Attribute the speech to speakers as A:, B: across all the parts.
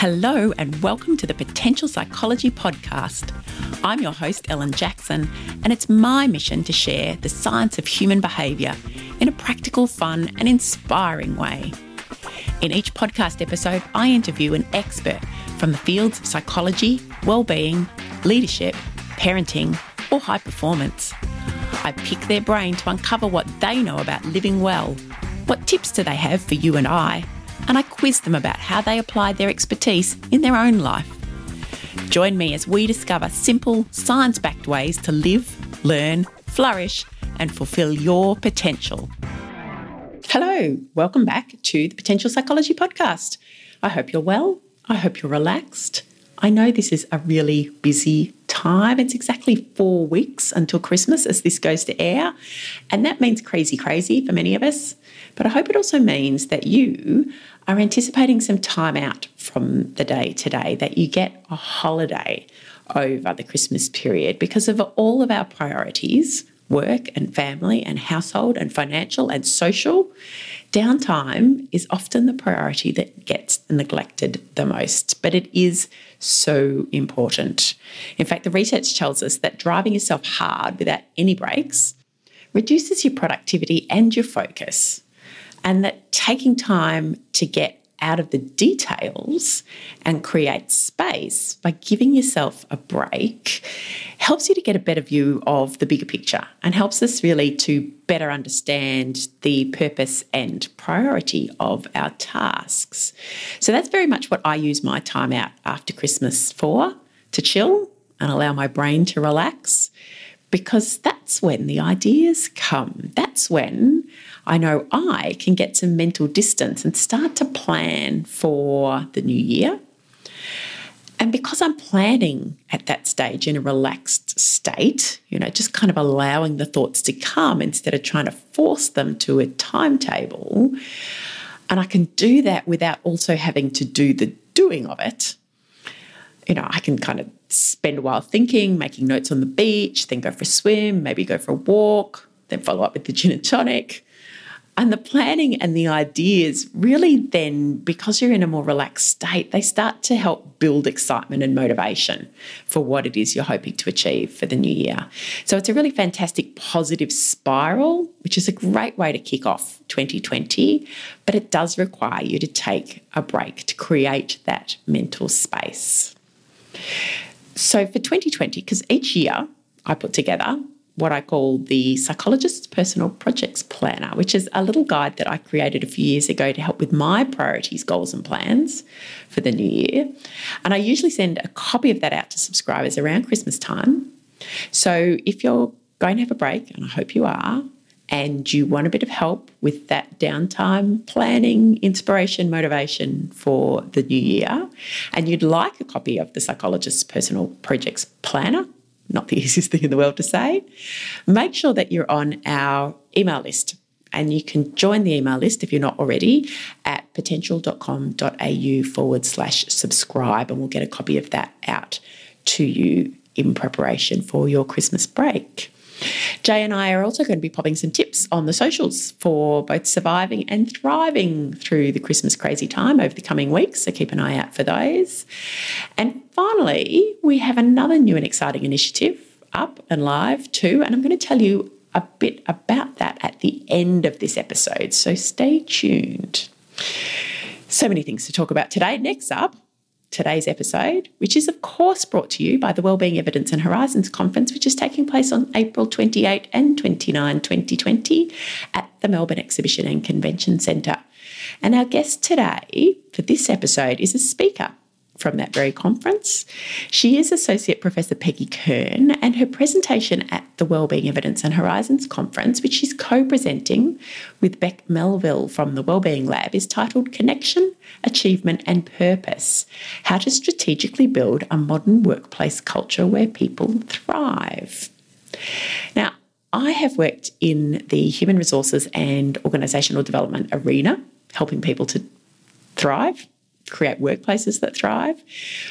A: Hello, and welcome to the Potential Psychology Podcast. I'm your host, Ellen Jackson, and it's my mission to share the science of human behaviour in a practical, fun, and inspiring way. In each podcast episode, I interview an expert from the fields of psychology, well-being, leadership, parenting, or high performance. I pick their brain to uncover what they know about living well. What tips do they have for you and I? And I quiz them about how they applied their expertise in their own life. Join me as we discover simple, science backed ways to live, learn, flourish, and fulfill your potential. Hello, welcome back to the Potential Psychology Podcast. I hope you're well. I hope you're relaxed. I know this is a really busy time. It's exactly four weeks until Christmas as this goes to air. And that means crazy, crazy for many of us. But I hope it also means that you are anticipating some time out from the day today, that you get a holiday over the Christmas period because of all of our priorities work and family and household and financial and social. Downtime is often the priority that gets neglected the most, but it is so important. In fact, the research tells us that driving yourself hard without any breaks reduces your productivity and your focus and that taking time to get out of the details and create space by giving yourself a break helps you to get a better view of the bigger picture and helps us really to better understand the purpose and priority of our tasks. So that's very much what I use my time out after Christmas for to chill and allow my brain to relax because that's when the ideas come. That's when I know I can get some mental distance and start to plan for the new year. And because I'm planning at that stage in a relaxed state, you know, just kind of allowing the thoughts to come instead of trying to force them to a timetable, and I can do that without also having to do the doing of it. You know, I can kind of spend a while thinking, making notes on the beach, then go for a swim, maybe go for a walk, then follow up with the gin and tonic, and the planning and the ideas really then, because you're in a more relaxed state, they start to help build excitement and motivation for what it is you're hoping to achieve for the new year. So it's a really fantastic positive spiral, which is a great way to kick off 2020, but it does require you to take a break to create that mental space. So for 2020, because each year I put together what I call the Psychologist's Personal Projects Planner, which is a little guide that I created a few years ago to help with my priorities, goals, and plans for the new year. And I usually send a copy of that out to subscribers around Christmas time. So if you're going to have a break, and I hope you are, and you want a bit of help with that downtime planning, inspiration, motivation for the new year, and you'd like a copy of the Psychologist's Personal Projects Planner, not the easiest thing in the world to say, make sure that you're on our email list. And you can join the email list if you're not already at potential.com.au forward slash subscribe, and we'll get a copy of that out to you in preparation for your Christmas break. Jay and I are also going to be popping some tips on the socials for both surviving and thriving through the Christmas crazy time over the coming weeks. So keep an eye out for those. And finally, we have another new and exciting initiative up and live too. And I'm going to tell you a bit about that at the end of this episode. So stay tuned. So many things to talk about today. Next up, today's episode, which is, of course, brought to you by the Wellbeing Evidence and Horizons Conference, which is taking place on April 28 and 29, 2020 at the Melbourne Exhibition and Convention Centre. And our guest today for this episode is a speaker from that very conference. She is Associate Professor Peggy Kern, and her presentation at the Wellbeing Evidence and Horizons Conference, which she's co presenting with Beck Melville from the Wellbeing Lab, is titled Connection, Achievement and Purpose How to Strategically Build a Modern Workplace Culture Where People Thrive. Now, I have worked in the human resources and organisational development arena, helping people to thrive create workplaces that thrive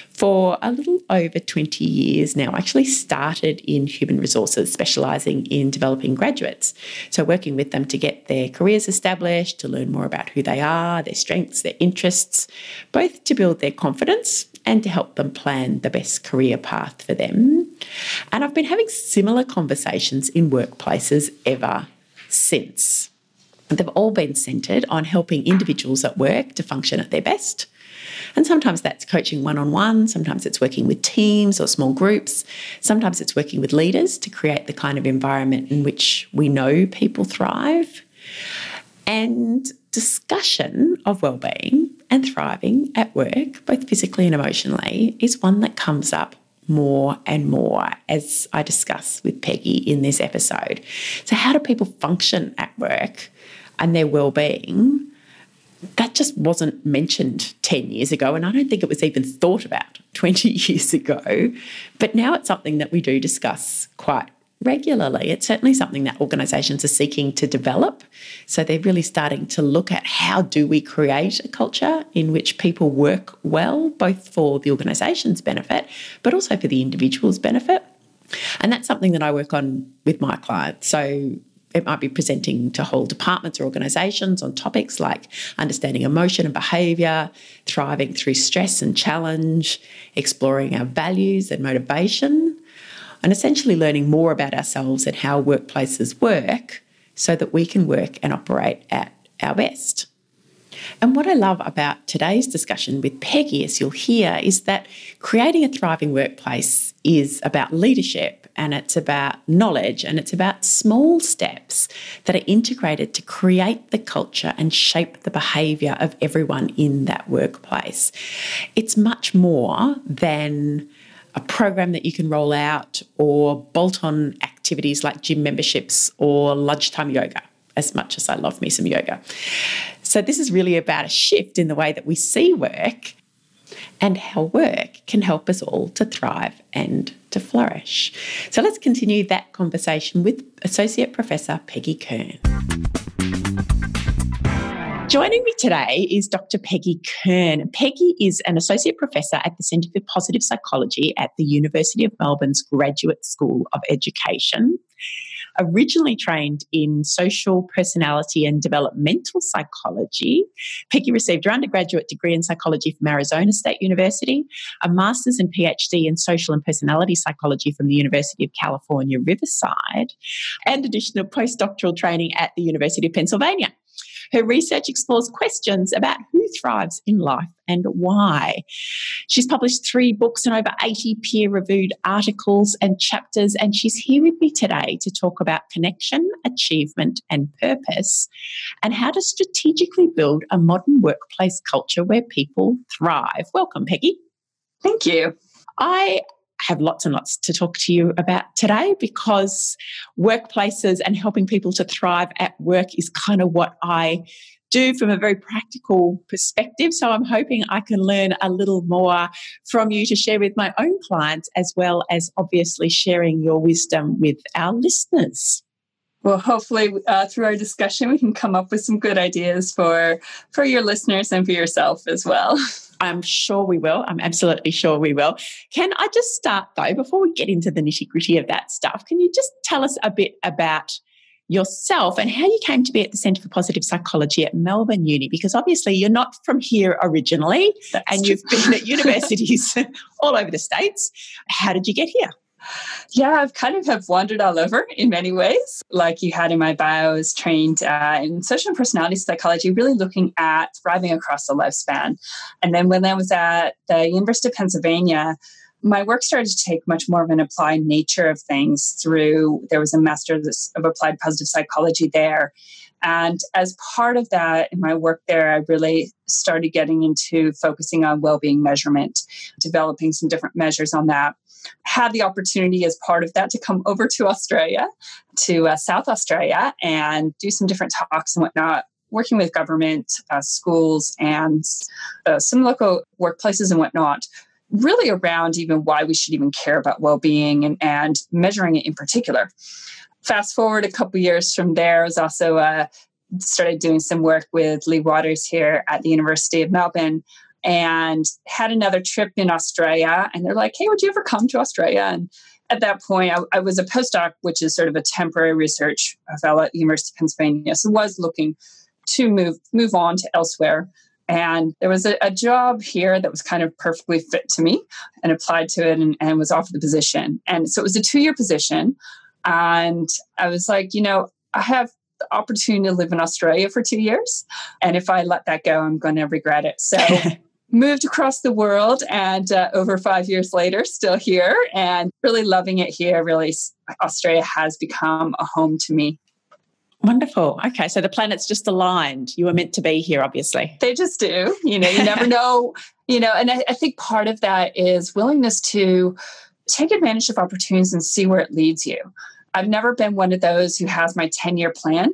A: for a little over 20 years now. I actually started in human resources, specialising in developing graduates. So, working with them to get their careers established, to learn more about who they are, their strengths, their interests, both to build their confidence and to help them plan the best career path for them. And I've been having similar conversations in workplaces ever since. They've all been centred on helping individuals at work to function at their best. And sometimes that's coaching one on one, sometimes it's working with teams or small groups, sometimes it's working with leaders to create the kind of environment in which we know people thrive. And discussion of well-being and thriving at work, both physically and emotionally, is one that comes up more and more as I discuss with Peggy in this episode. So, how do people function at work and their well-being? That just wasn't mentioned 10 years ago, and I don't think it was even thought about 20 years ago. But now it's something that we do discuss quite regularly. It's certainly something that organisations are seeking to develop. So they're really starting to look at how do we create a culture in which people work well, both for the organisation's benefit, but also for the individual's benefit. And that's something that I work on with my clients. So it might be presenting to whole departments or organisations on topics like understanding emotion and behaviour, thriving through stress and challenge, exploring our values and motivation, and essentially learning more about ourselves and how workplaces work so that we can work and operate at our best. And what I love about today's discussion with Peggy, as you'll hear, is that creating a thriving workplace is about leadership and it's about knowledge and it's about small steps that are integrated to create the culture and shape the behaviour of everyone in that workplace. It's much more than a program that you can roll out or bolt on activities like gym memberships or lunchtime yoga, as much as I love me some yoga. So, this is really about a shift in the way that we see work and how work can help us all to thrive and to flourish. So, let's continue that conversation with Associate Professor Peggy Kern. Joining me today is Dr. Peggy Kern. Peggy is an associate professor at the Centre for Positive Psychology at the University of Melbourne's Graduate School of Education. Originally trained in social, personality, and developmental psychology, Peggy received her undergraduate degree in psychology from Arizona State University, a master's and PhD in social and personality psychology from the University of California, Riverside, and additional postdoctoral training at the University of Pennsylvania. Her research explores questions about who thrives in life and why. She's published three books and over 80 peer reviewed articles and chapters, and she's here with me today to talk about connection, achievement, and purpose, and how to strategically build a modern workplace culture where people thrive. Welcome, Peggy.
B: Thank you.
A: I have lots and lots to talk to you about today because workplaces and helping people to thrive at work is kind of what I do from a very practical perspective. So I'm hoping I can learn a little more from you to share with my own clients, as well as obviously sharing your wisdom with our listeners.
B: Well, hopefully, uh, through our discussion, we can come up with some good ideas for for your listeners and for yourself as well.
A: I'm sure we will. I'm absolutely sure we will. Can I just start though, before we get into the nitty gritty of that stuff, can you just tell us a bit about yourself and how you came to be at the Centre for Positive Psychology at Melbourne Uni? Because obviously you're not from here originally That's and true. you've been at universities all over the States. How did you get here?
B: Yeah, I've kind of have wandered all over in many ways. Like you had in my bios, trained uh, in social and personality psychology, really looking at thriving across the lifespan. And then when I was at the University of Pennsylvania, my work started to take much more of an applied nature of things through there was a master's of applied positive psychology there and as part of that in my work there i really started getting into focusing on well-being measurement developing some different measures on that had the opportunity as part of that to come over to Australia, to uh, South Australia, and do some different talks and whatnot, working with government, uh, schools, and uh, some local workplaces and whatnot. Really around even why we should even care about well-being and, and measuring it in particular. Fast forward a couple years from there, I was also uh, started doing some work with Lea Waters here at the University of Melbourne and had another trip in Australia. And they're like, hey, would you ever come to Australia? And at that point, I, I, was a postdoc, which is sort of a temporary research fellow at the University of Pennsylvania. So was looking to move move on to elsewhere. And there was a, a, job here that was kind of perfectly fit to me and applied to it and, and was offered the position. And so it was a two year position. And I was like, you know, I have the opportunity to live in Australia for two years. And if I let that go, I'm going to regret it. So moved across the world and uh, over five years later, still here and really loving it here. Really, Australia has become a home to me.
A: Wonderful. Okay. So the planets just aligned. You were meant to be here, obviously.
B: They just do. You know, you never know, you know, and I, I think part of that is willingness to take advantage of opportunities and see where it leads you. I've never been one of those who has my 10 year plan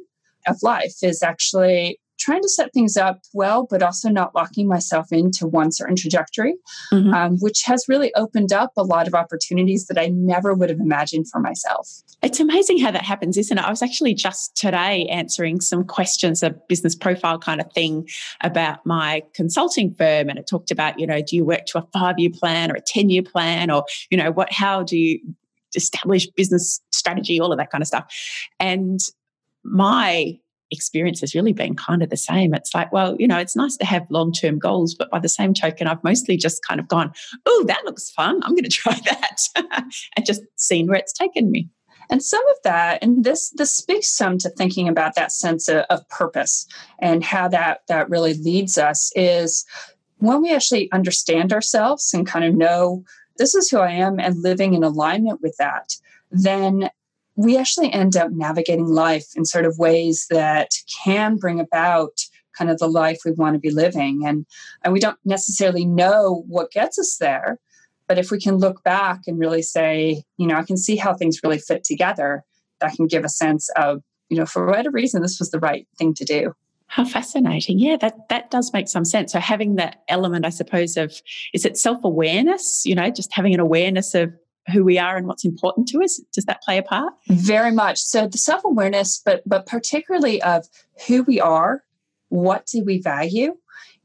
B: of life, is actually trying to set things up well, but also not locking myself into one certain trajectory, mm-hmm. um, which has really opened up a lot of opportunities that I never would have imagined for myself.
A: It's amazing how that happens, isn't it? I was actually just today answering some questions, a business profile kind of thing about my consulting firm. And it talked about, you know, do you work to a five year plan or a 10 year plan? Or, you know, what, how do you establish business strategy, all of that kind of stuff. And my experience has really been kind of the same. It's like, well, you know, it's nice to have long term goals, but by the same token, I've mostly just kind of gone, oh, that looks fun. I'm going to try that and just seen where it's taken me.
B: And some of that, and this this speaks some to thinking about that sense of, of purpose and how that that really leads us is when we actually understand ourselves and kind of know this is who I am and living in alignment with that, then we actually end up navigating life in sort of ways that can bring about kind of the life we want to be living. And, and we don't necessarily know what gets us there. But if we can look back and really say, you know, I can see how things really fit together, that can give a sense of, you know, for whatever reason, this was the right thing to do.
A: How fascinating. Yeah, that, that does make some sense. So having that element, I suppose, of is it self-awareness, you know, just having an awareness of who we are and what's important to us does that play a part?
B: Very much. So the self-awareness but but particularly of who we are what do we value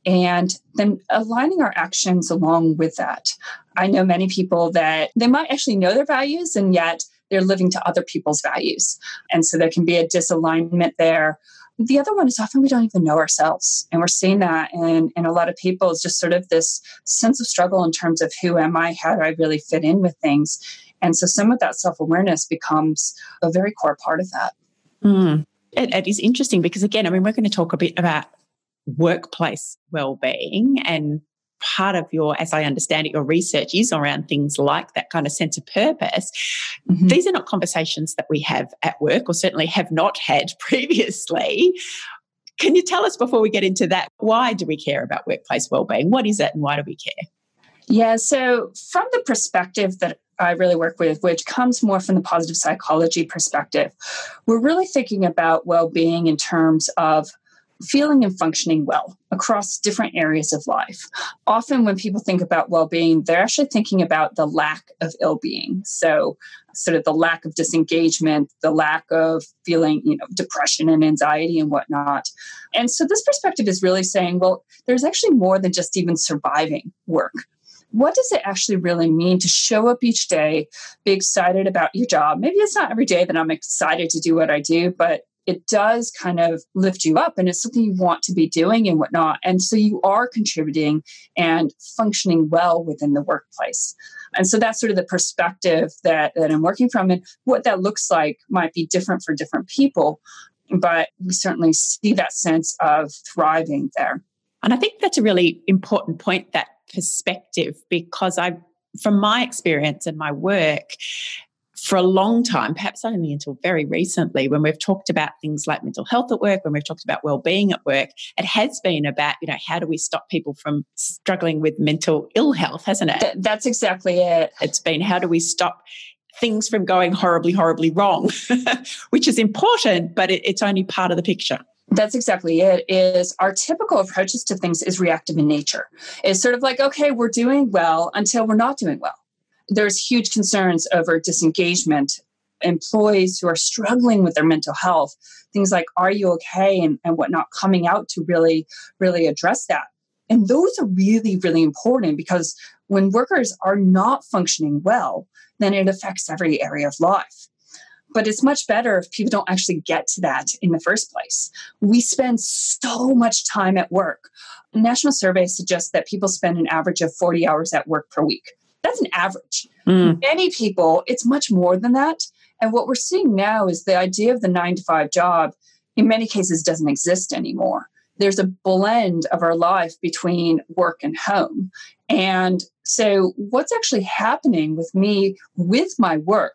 B: and then aligning our actions along with that. I know many people that they might actually know their values and yet they're living to other people's values. And so there can be a disalignment there the other one is often we don't even know ourselves. And we're seeing that in, in a lot of people is just sort of this sense of struggle in terms of who am I? How do I really fit in with things? And so some of that self awareness becomes a very core part of that.
A: Mm. It, it is interesting because, again, I mean, we're going to talk a bit about workplace well-being and part of your, as I understand it, your research is around things like that kind of sense of purpose. Mm-hmm. These are not conversations that we have at work or certainly have not had previously. Can you tell us before we get into that, why do we care about workplace well-being? What is it and why do we care?
B: Yeah, so from the perspective that I really work with, which comes more from the positive psychology perspective, we're really thinking about well being in terms of feeling and functioning well across different areas of life. Often, when people think about well being, they're actually thinking about the lack of ill being. So, sort of the lack of disengagement, the lack of feeling, you know, depression and anxiety and whatnot. And so, this perspective is really saying, well, there's actually more than just even surviving work what does it actually really mean to show up each day, be excited about your job? Maybe it's not every day that I'm excited to do what I do, but it does kind of lift you up and it's something you want to be doing and whatnot. And so you are contributing and functioning well within the workplace. And so that's sort of the perspective that, that I'm working from. And what that looks like might be different for different people, but we certainly see that sense of thriving there.
A: And I think that's a really important point, that perspective, because I from my experience and my work, for a long time, perhaps only until very recently, when we've talked about things like mental health at work, when we've talked about well-being at work, it has been about, you know, how do we stop people from struggling with mental ill health, hasn't it? Th-
B: that's exactly it.
A: It's been how do we stop things from going horribly, horribly wrong, which is important, but it, it's only part of the picture.
B: That's exactly it. Is our typical approaches to things is reactive in nature. It's sort of like, okay, we're doing well until we're not doing well there's huge concerns over disengagement employees who are struggling with their mental health things like are you okay and, and whatnot coming out to really really address that And those are really, really important because when workers are not functioning well, then it affects every area of life. But it's much better if people don't actually get to that in the first place. We spend so much time at work. National surveys suggest that people spend an average of 40 hours at work per week. That's an average. Mm. Many people, it's much more than that. And what we're seeing now is the idea of the nine to five job, in many cases, doesn't exist anymore. There's a blend of our life between work and home. And so, what's actually happening with me with my work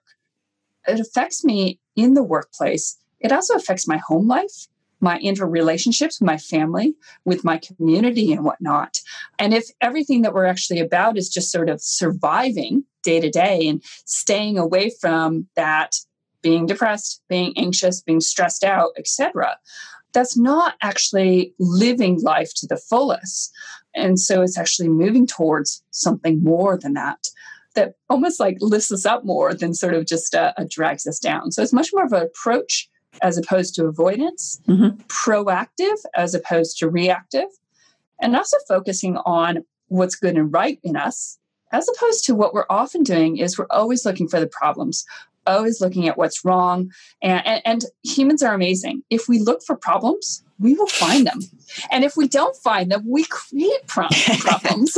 B: it affects me in the workplace. It also affects my home life, my interrelationships with my family, with my community, and whatnot. And if everything that we're actually about is just sort of surviving day to day and staying away from that being depressed, being anxious, being stressed out, etc., that's not actually living life to the fullest. And so it's actually moving towards something more than that that almost like lifts us up more than sort of just uh, uh, drags us down. So it's much more of an approach as opposed to avoidance, mm-hmm. proactive as opposed to reactive, and also focusing on what's good and right in us, as opposed to what we're often doing is we're always looking for the problems, always looking at what's wrong. And, and, and humans are amazing. If we look for problems, we will find them. And if we don't find them, we create problems.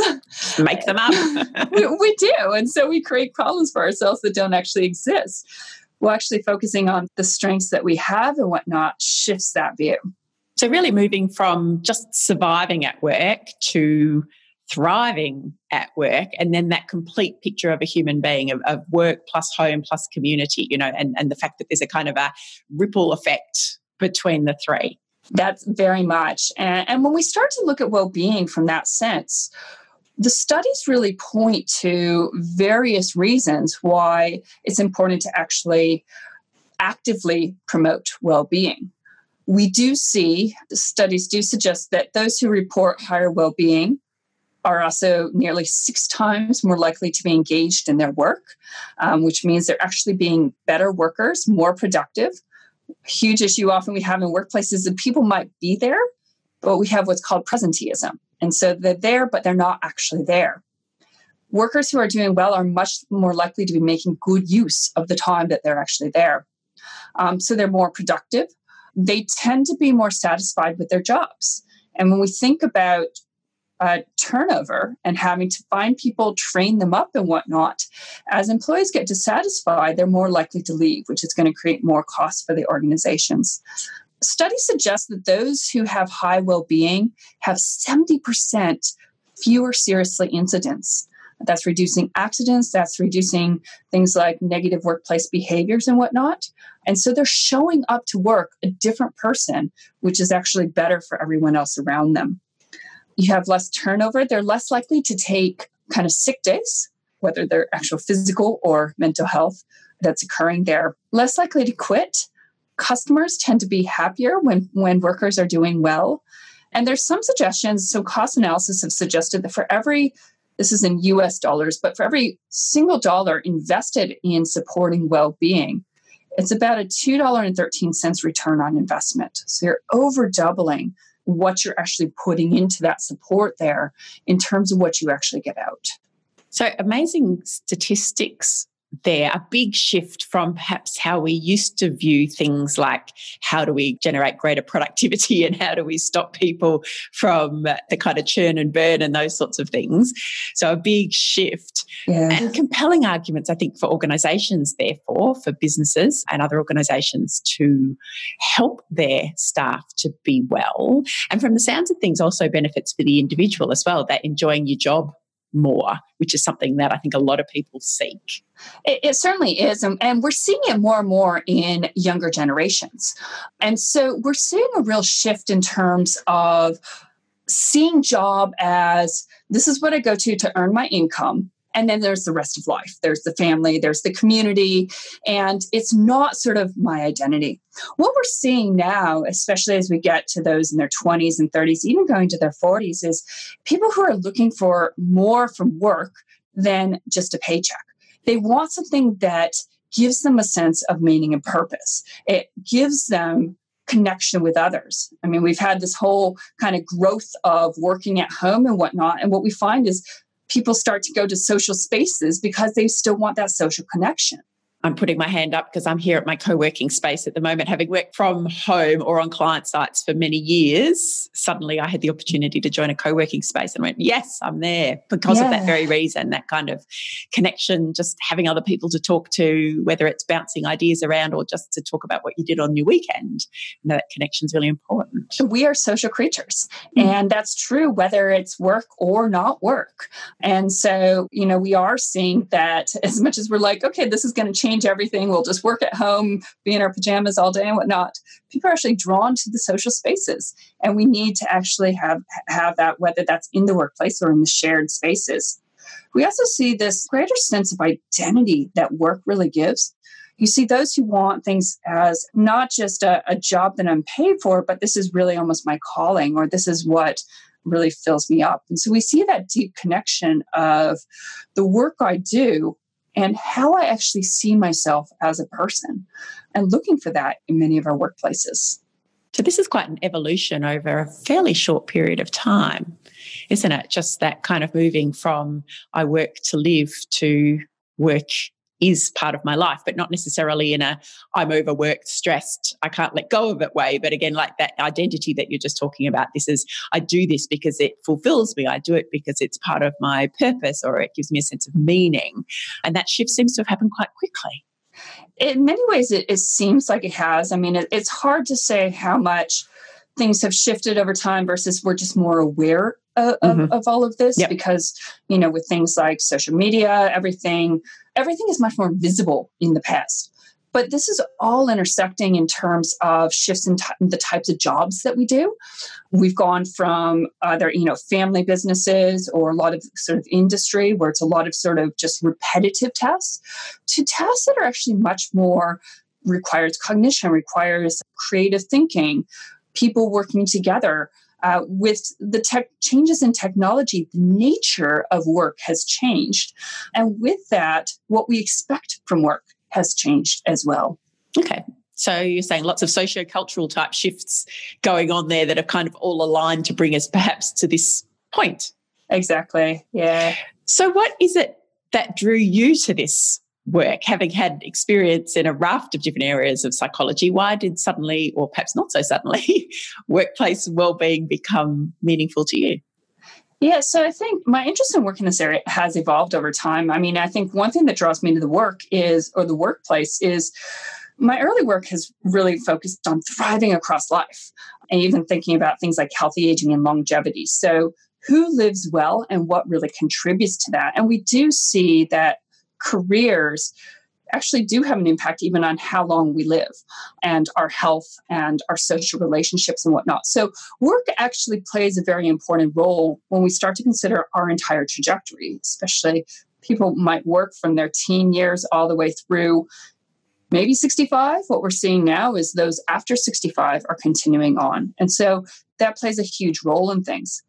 A: Make them up.
B: we, we, do. And so we create problems for ourselves that don't actually exist. Well, actually, focusing on the strengths that we have and whatnot shifts that view.
A: So, really moving from just surviving at work to thriving at work and then that complete picture of a human being of, of, work plus home plus community you know and, and the fact that there's a kind of a ripple effect between the three
B: that's very much. And, and when we start to look at well being from that sense, the studies really point to various reasons why it's important to actually actively promote well being. We do see, studies do suggest that those who report higher well being are also nearly six times more likely to be engaged in their work, um, which means they're actually being better workers, more productive, huge issue often we have in workplaces that people might be there, but we have what's called presenteeism. And so they're there, but they're not actually there. Workers who are doing well are much more likely to be making good use of the time that they're actually there. Um, so they're more productive. They tend to be more satisfied with their jobs. And when we think about uh, turnover and having to find people, train them up, and whatnot. As employees get dissatisfied, they're more likely to leave, which is going to create more costs for the organizations. Studies suggest that those who have high well being have 70% fewer seriously incidents. That's reducing accidents, that's reducing things like negative workplace behaviors and whatnot. And so they're showing up to work a different person, which is actually better for everyone else around them you have less turnover. They're less likely to take kind of sick days, whether they're actual physical or mental health that's occurring. They're less likely to quit. Customers tend to be happier when, when workers are doing well. And there's some suggestions. So, cost analysis have suggested that for every, this is in US dollars, but for every single dollar invested in supporting well being, it's about a $2.13 return on investment. So, you're over doubling what you're actually putting into that support there in terms of what you actually get out.
A: So, amazing statistics there, a big shift from perhaps how we used to view things like how do we generate greater productivity and how do we stop people from the kind of churn and burn and those sorts of things. So, a big shift yeah. and compelling arguments, I think, for organizations, therefore, for businesses and other organizations to help their staff to be well. And from the sounds of things, also benefits for the individual as well, that enjoying your job more, which is something that I think a lot of people seek.
B: It, it certainly is. And, and, we're seeing it more and more in younger generations. And so we're seeing a real shift in terms of seeing job as this is what I go to to earn my income. And then there's the rest of life. There's the family, there's the community, and it's not sort of my identity. What we're seeing now, especially as we get to those in their 20s and 30s, even going to their 40s, is people who are looking for more from work than just a paycheck. They want something that gives them a sense of meaning and purpose. It gives them connection with others. I mean, we've had this whole kind of growth of working at home and whatnot. And what we find is people start to go to social spaces because they still want that social connection.
A: I'm putting my hand up because I'm here at my co working space at the moment, having worked from home or on client sites for many years. Suddenly I had the opportunity to join a co working space and went, Yes, I'm there because yeah. of that very reason, that kind of connection, just having other people to talk to, whether it's bouncing ideas around or just to talk about what you did on your weekend. You know, that connection is really important.
B: We are social creatures, mm-hmm. and that's true whether it's work or not work. And so, you know, we are seeing that as much as we're like, okay, this is going to change change everything. We'll just work at home, be in our pajamas all day and whatnot. People are actually drawn to the social spaces. And we need to actually have, have that, whether that's in the workplace or in the shared spaces. We also see this greater sense of identity that work really gives. You see those who want things as not just a, a job that I'm paid for, but this is really almost my calling, or this is what really fills me up. And so we see that deep connection of the work I do and how I actually see myself as a person and looking for that in many of our workplaces.
A: So, this is quite an evolution over a fairly short period of time, isn't it? Just that kind of moving from I work to live to work is part of my life, but not necessarily in a I'm overworked, stressed, I can't let go of it way. But again, like that identity that you're just talking about, this is I do this because it fulfills me. I do it because it's part of my purpose or it gives me a sense of meaning. And that shift seems to have happened quite quickly.
B: In many ways, it, it seems like it has. I mean, it, it's hard to say how much things have shifted over time versus we're just more aware of, mm-hmm. of, all of this yep. because you know with things like social media everything everything is much more visible in the past. But this is all intersecting in terms of shifts in, t- the types of jobs that we do. We've gone from either you know family businesses or a lot of sort of industry where it's a lot of sort of just repetitive tasks to tasks that are actually much more requires cognition requires creative thinking people working together uh, with the tech changes in technology, the nature of work has changed. And with that, what we expect from work has changed as well.
A: Okay. So you're saying lots of socio-cultural type shifts going on there that are kind of all aligned to bring us perhaps to this point.
B: Exactly. Yeah.
A: So what is it that drew you to this work, having had experience in a raft of different areas of psychology, why did suddenly, or perhaps not so suddenly, workplace well-being become meaningful to you?
B: Yeah, so I think my interest in work in this area has evolved over time. I mean, I think one thing that draws me to the work is, or the workplace is, my early work has really focused on thriving across life and even thinking about things like healthy aging and longevity. So, who lives well and what really contributes to that? And we do see that careers actually do have an impact even on how long we live and our health and our social relationships and whatnot. So, work actually plays a very important role when we start to consider our entire trajectory, especially people might work from their teen years all the way through maybe 65. What we're seeing now is those after 65 are continuing on. And so that plays a huge role in things.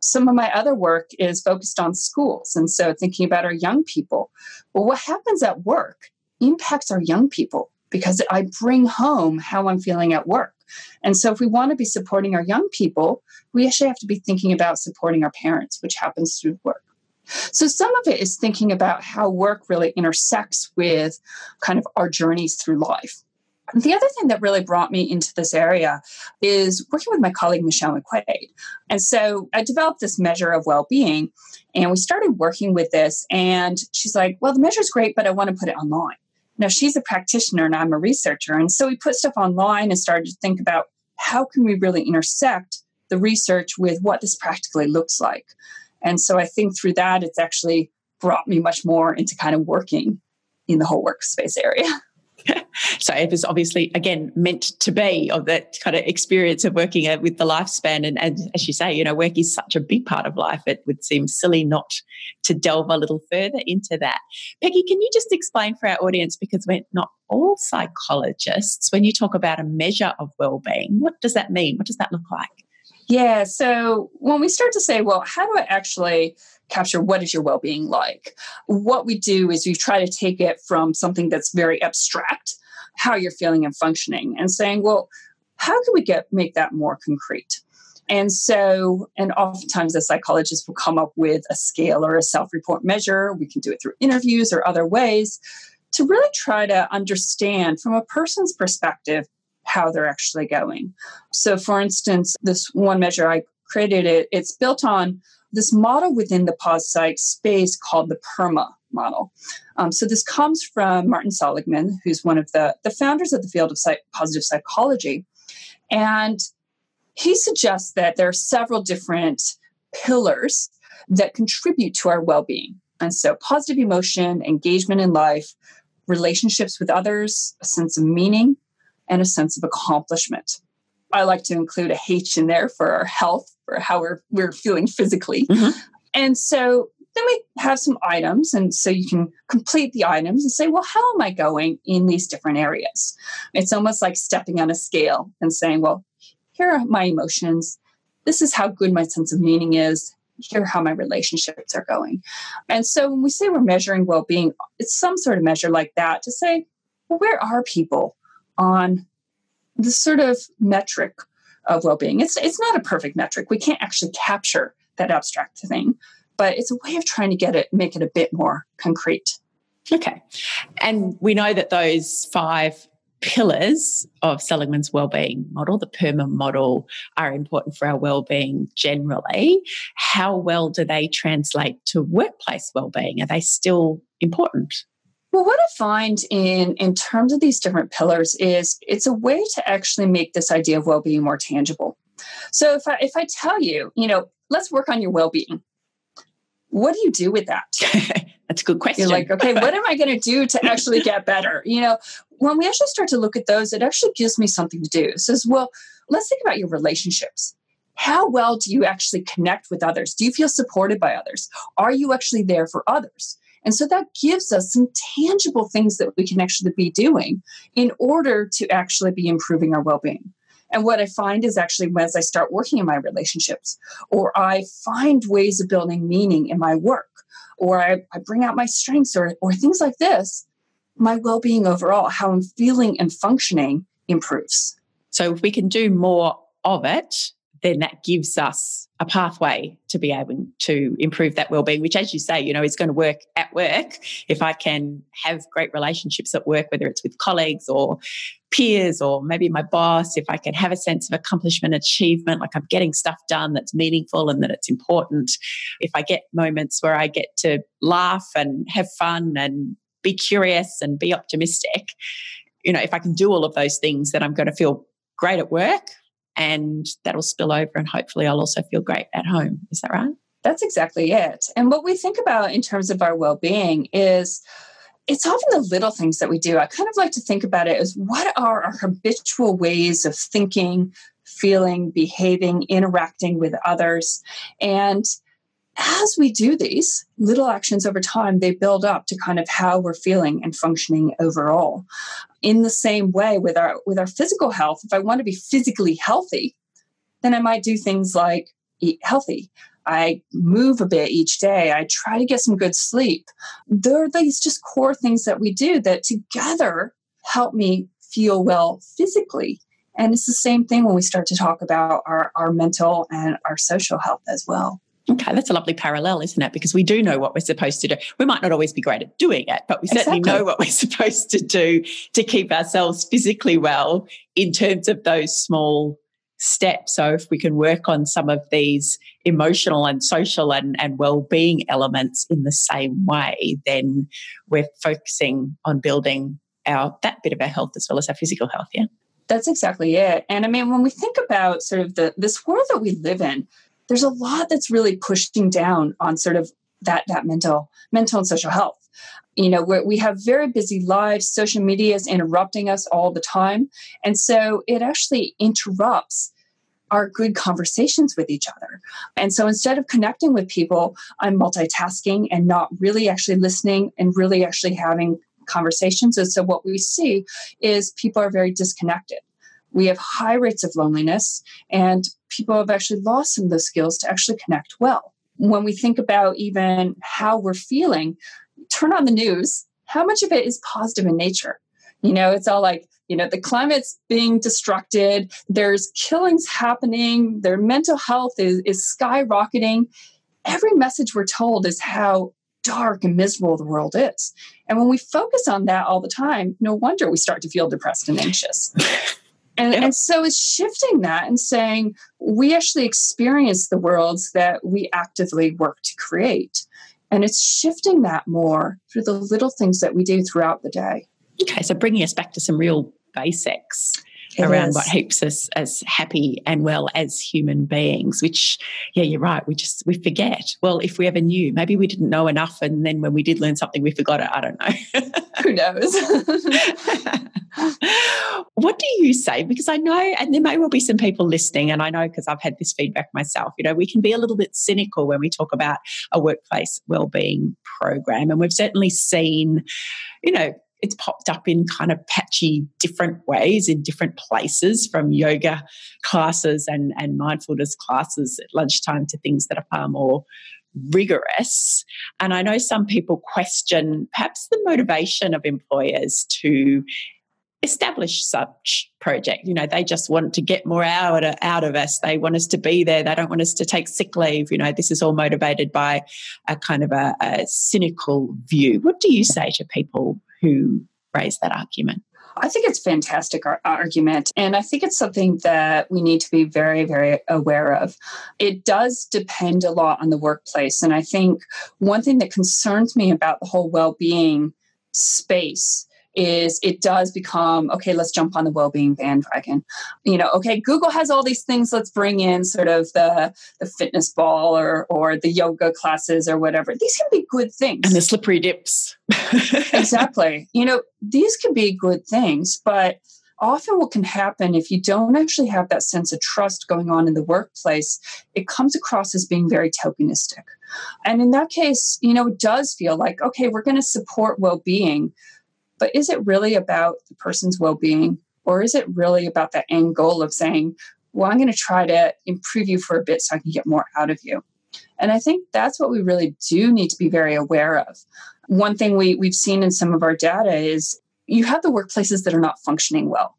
B: Some of my other work is focused on schools. And so thinking about our young people. Well, what happens at work impacts our young people because I bring home how I'm feeling at work. And so if we want to be supporting our young people, we actually have to be thinking about supporting our parents, which happens through work. So some of it is thinking about how work really intersects with kind of our journeys through life. The other thing that really brought me into this area is working with my colleague Michelle McQuaid. And so I developed this measure of well being and we started working with this. And she's like, Well, the measure is great, but I want to put it online. Now, she's a practitioner and I'm a researcher. And so we put stuff online and started to think about how can we really intersect the research with what this practically looks like. And so I think through that, it's actually brought me much more into kind of working in the whole workspace area.
A: so it was obviously again meant to be of that kind of experience of working uh, with the lifespan. And, and as you say you know work is such a big part of life. It would seem silly not to delve a little further into that. Peggy can you just explain for our audience because we're not all psychologists when you talk about a measure of well-being what does that mean? What does that look like
B: yeah so when we start to say well how do i actually capture what is your well-being like what we do is we try to take it from something that's very abstract how you're feeling and functioning and saying well how can we get make that more concrete? And so, and oftentimes the psychologist will come up with a scale or a self report measure. We can do it through interviews or other ways to really try to understand from a person's perspective how they're actually going. So, for instance, this one measure I created it, it's built on this model within the pos psych space called the PERMA model. Um, so this comes from Martin Seligman, who's one of the, the founders of the field of psych- positive psychology. And he suggests that there are several different pillars that contribute to our well-being. And so positive emotion, engagement in life, relationships with others, a sense of meaning, and a sense of accomplishment. I like to include a H in there for our health, for how we're we're feeling physically. Mm-hmm. And so then we have some items, and so you can complete the items and say, well, how am I going in these different areas? It's almost like stepping on a scale and saying, well, here are my emotions. This is how good my sense of meaning is. Here are how my relationships are going. And so when we say we're measuring well being, it's some sort of measure like that to say, well, where are people on the sort of metric of well-being. It's it's not a perfect metric. We can't actually capture that abstract thing, but it's a way of trying to get it make it a bit more concrete.
A: Okay. And we know that those five pillars of Seligman's well-being model, the PERMA model, are important for our well-being generally. How well do they translate to workplace well-being? Are they still important?
B: Well, what I find in in terms of these different pillars is it's a way to actually make this idea of well-being more tangible. So if I if I tell you, you know, let's work on your well-being, what do you do with that?
A: That's a good question.
B: You're like, okay, what am I going to do to actually get better? You know, when we actually start to look at those, it actually gives me something to do. It says, well, let's think about your relationships. How well do you actually connect with others? Do you feel supported by others? Are you actually there for others? And so that gives us some tangible things that we can actually be doing in order to actually be improving our well being. And what I find is actually as I start working in my relationships, or I find ways of building meaning in my work, or I, I bring out my strengths, or, or things like this, my well being overall, how I'm feeling and functioning improves.
A: So if we can do more of it, then that gives us a pathway to be able to improve that well-being which as you say you know is going to work at work. If i can have great relationships at work whether it's with colleagues or peers or maybe my boss if i can have a sense of accomplishment achievement like i'm getting stuff done that's meaningful and that it's important. If i get moments where i get to laugh and have fun and be curious and be optimistic you know if i can do all of those things then i'm going to feel great at work and that'll spill over and hopefully I'll also feel great at home. Is that right?
B: That's exactly it. And what we think about in terms of our well being is it's often the little things that we do. I kind of like to think about it as what are our habitual ways of thinking, feeling, behaving, interacting with others. And as we do these little actions over time, they build up to kind of how we're feeling and functioning overall. In the same way with our with our physical health, if I want to be physically healthy, then I might do things like eat healthy. I move a bit each day. I try to get some good sleep. There are these just core things that we do that together help me feel well physically. And it's the same thing when we start to talk about our, our mental and our social health as well.
A: Okay, that's a lovely parallel, isn't it? Because we do know what we're supposed to do. We might not always be great at doing it, but we certainly exactly. know what we're supposed to do to keep ourselves physically well in terms of those small steps. So if we can work on some of these emotional and social and, and well-being elements in the same way, then we're focusing on building our that bit of our health as well as our physical health. Yeah.
B: That's exactly it. And I mean, when we think about sort of the this world that we live in, there's a lot that's really pushing down on sort of that that mental mental and social health. You know we have very busy lives social media is interrupting us all the time. And so it actually interrupts our good conversations with each other. And so instead of connecting with people i'm multitasking and not really actually listening and really actually having conversations. And so what we see is people are very disconnected. We have high rates of loneliness, and people have actually lost some of those skills to actually connect well. When we think about even how we're feeling, turn on the news. How much of it is positive in nature? You know, it's all like, you know, the climate's being destructed, there's killings happening, their mental health is, is skyrocketing. Every message we're told is how dark and miserable the world is. And when we focus on that all the time, no wonder we start to feel depressed and anxious. And, and so it's shifting that and saying we actually experience the worlds that we actively work to create. And it's shifting that more through the little things that we do throughout the day.
A: Okay, so bringing us back to some real basics it around is. what keeps us as happy and well as human beings which yeah you're right we just we forget. Well if we ever knew maybe we didn't know enough and then when we did learn something we forgot it i don't know.
B: Who knows?
A: What do you say? Because i know and there may well be some people listening and i know because i've had this feedback myself you know we can be a little bit cynical when we talk about a workplace well-being program and we've certainly seen you know it's popped up in kind of patchy different ways in different places from yoga classes and, and mindfulness classes at lunchtime to things that are far more rigorous. And I know some people question perhaps the motivation of employers to establish such project. You know they just want to get more out of, out of us. They want us to be there. They don't want us to take sick leave. You know this is all motivated by a kind of a, a cynical view. What do you say to people who raise that argument.
B: I think it's fantastic ar- argument. And I think it's something that we need to be very, very aware of. It does depend a lot on the workplace. And I think one thing that concerns me about the whole well being space is it does become okay let's jump on the well-being bandwagon. You know okay google has all these things let's bring in sort of the the fitness ball or or the yoga classes or whatever. These can be good things.
A: And the slippery dips.
B: Exactly. You know these can be good things but often what can happen if you don't actually have that sense of trust going on in the workplace it comes across as being very tokenistic. And in that case you know it does feel like okay we're going to support well-being but is it really about the person's well being? Or is it really about that end goal of saying, well, I'm going to try to improve you for a bit so I can get more out of you? And I think that's what we really do need to be very aware of. One thing we, we've seen in some of our data is you have the workplaces that are not functioning well.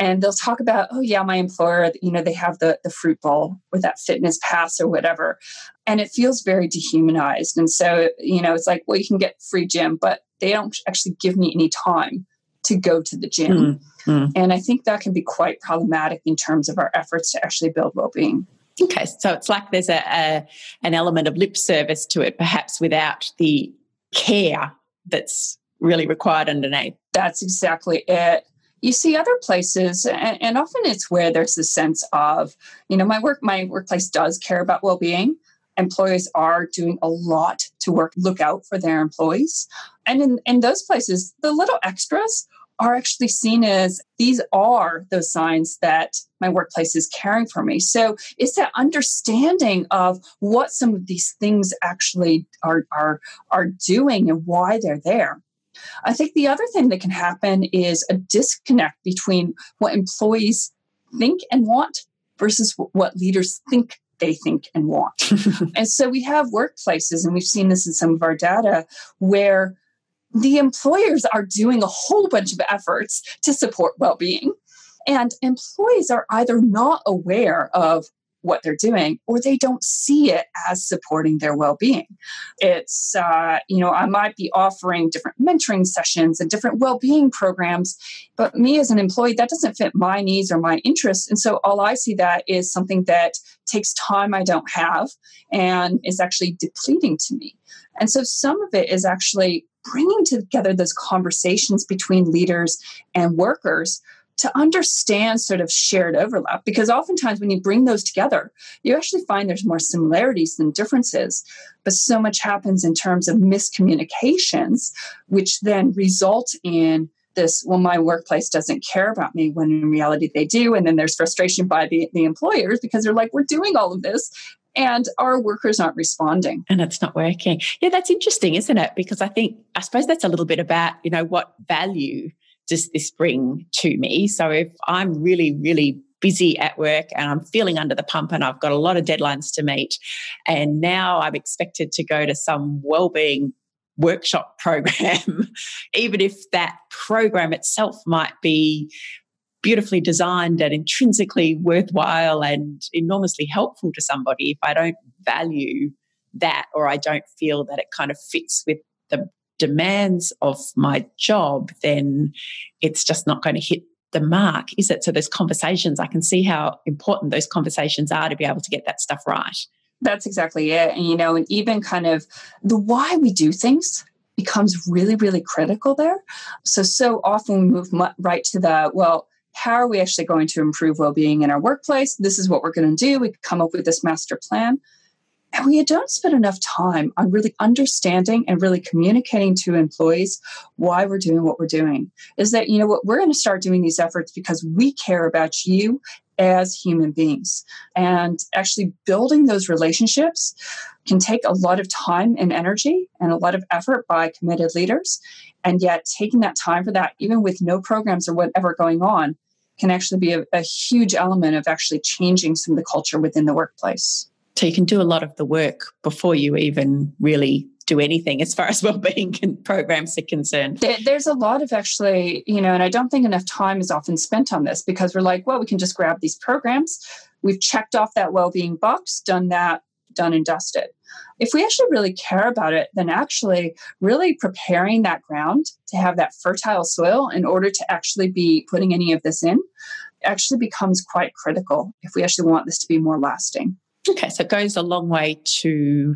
B: And they'll talk about, oh yeah, my employer, you know, they have the, the fruit bowl or that fitness pass or whatever. And it feels very dehumanized. And so, you know, it's like, well, you can get free gym, but they don't actually give me any time to go to the gym. Mm, And I think that can be quite problematic in terms of our efforts to actually build well being.
A: Okay, so it's like there's a, a, an element of lip service to it, perhaps without the care that's really required underneath.
B: That's exactly it. You see other places, and, and often it's where there's a sense of, you know, my work, my workplace does care about well-being, employees are doing a lot to work look out for their employees and in, in those places the little extras are actually seen as these are those signs that my workplace is caring for me. So it's that understanding of what some of these things actually are, are, are doing and why they're there. I think the other thing that can happen is a disconnect between what employees think and want versus what leaders think they think and want. and so we have workplaces, and we've seen this in some of our data, where the employers are doing a whole bunch of efforts to support well being. And employees are either not aware of what they're doing or they don't see it as supporting their well-being. It's uh, you know i might be offering different mentoring sessions and different well-being programs but me as an employee that doesn't fit my needs or my interests and so all i see that is something that takes time i don't have and is actually depleting to me. And so some of it is actually bringing together those conversations between leaders and workers to understand sort of shared overlap because oftentimes when you bring those together you actually find there's more similarities than differences. But so much happens in terms of miscommunications which then result in this well my workplace doesn't care about me when in reality they do. And then there's frustration by the, the employers because they're like we're doing all of this and our workers aren't responding.
A: And it's not working. Yeah that's interesting isn't it? Because i think i suppose that's a little bit about you know what value does this bring to me? So if I'm really, really busy at work and I'm feeling under the pump and I've got a lot of deadlines to meet, and now I'm expected to go to some well-being workshop program, even if that program itself might be beautifully designed and intrinsically worthwhile and enormously helpful to somebody, if I don't value that or I don't feel that it kind of fits with the demands of my job, then it's just not going to hit the mark, is it? So those conversations, I can see how important those conversations are to be able to get that stuff right.
B: That's exactly it. And, you know, and even kind of the why we do things becomes really, really critical there. So, so often we move right to the, well, how are we actually going to improve well being in our workplace? This is what we're going to do. We come up with this master plan. And we don't spend enough time on really understanding and really communicating to employees why we're doing what we're doing. Is that, you know what, we're going to start doing these efforts because we care about you as human beings. And actually building those relationships can take a lot of time and energy and a lot of effort by committed leaders. And yet, taking that time for that, even with no programs or whatever going on, can actually be a, a huge element of actually changing some of the culture within the workplace.
A: So you can do a lot of the work before you even really do anything as far as well-being programs are concerned.
B: There's a lot of actually, you know, and I don't think enough time is often spent on this because we're like, well, we can just grab these programs. We've checked off that well-being box, done that, done and dusted. If we actually really care about it, then actually really preparing that ground to have that fertile soil in order to actually be putting any of this in actually becomes quite critical if we actually want this to be more lasting.
A: Okay, so it goes a long way to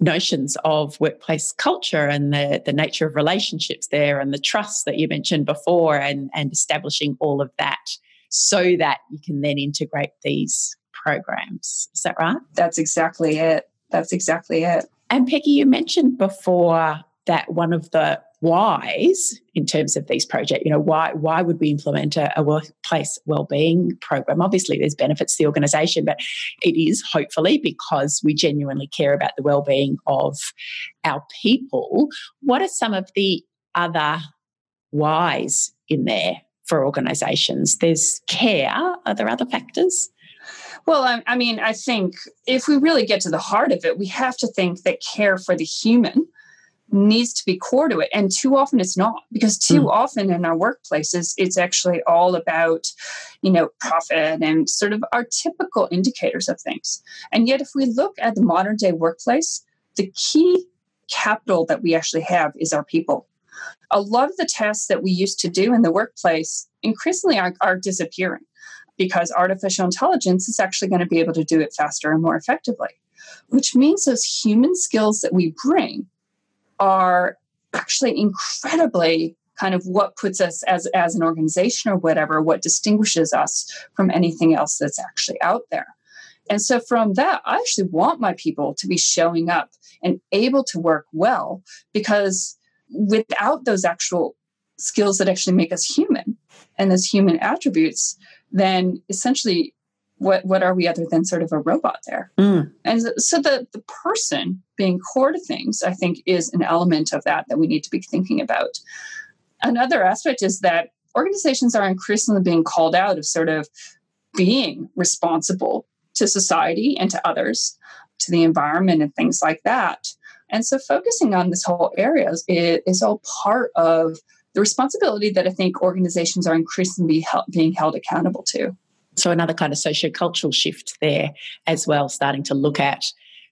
A: notions of workplace culture and the, the nature of relationships there and the trust that you mentioned before and, and establishing all of that so that you can then integrate these programs. Is that right?
B: That's exactly it. That's exactly it.
A: And Peggy, you mentioned before that one of the whys in terms of these projects you know why why would we implement a, a workplace well-being program? Obviously there's benefits to the organization but it is hopefully because we genuinely care about the well-being of our people. What are some of the other whys in there for organizations? There's care. Are there other factors?
B: Well, I, mean, I think if we really get to the heart of it, we have to think that care for the human needs to be core to it. And too often it's not because too mm. often in our workplaces it's actually all about you know profit and sort of our typical indicators of things. And yet if we look at the modern day workplace the key capital that we actually have is our people. A lot of the tasks that we used to do in the workplace increasingly are, are disappearing because artificial intelligence is actually going to be able to do it faster and more effectively which means those human skills that we bring are actually incredibly kind of what puts us as as an organization or whatever what distinguishes us from anything else that's actually out there. And so from that i actually want my people to be showing up and able to work well because without those actual skills that actually make us human and those human attributes then essentially what what are we other than sort of a robot there? Mm. and so the the person being core to things i think is an element of that that we need to be thinking about. Another aspect is that organizations are increasingly being called out of sort of being responsible to society and to others to the environment and things like that. And so focusing on this whole area is, is all part of the responsibility that i think organizations are increasingly held, being held accountable to
A: so, another kind of socio-cultural shift there as well, starting to look at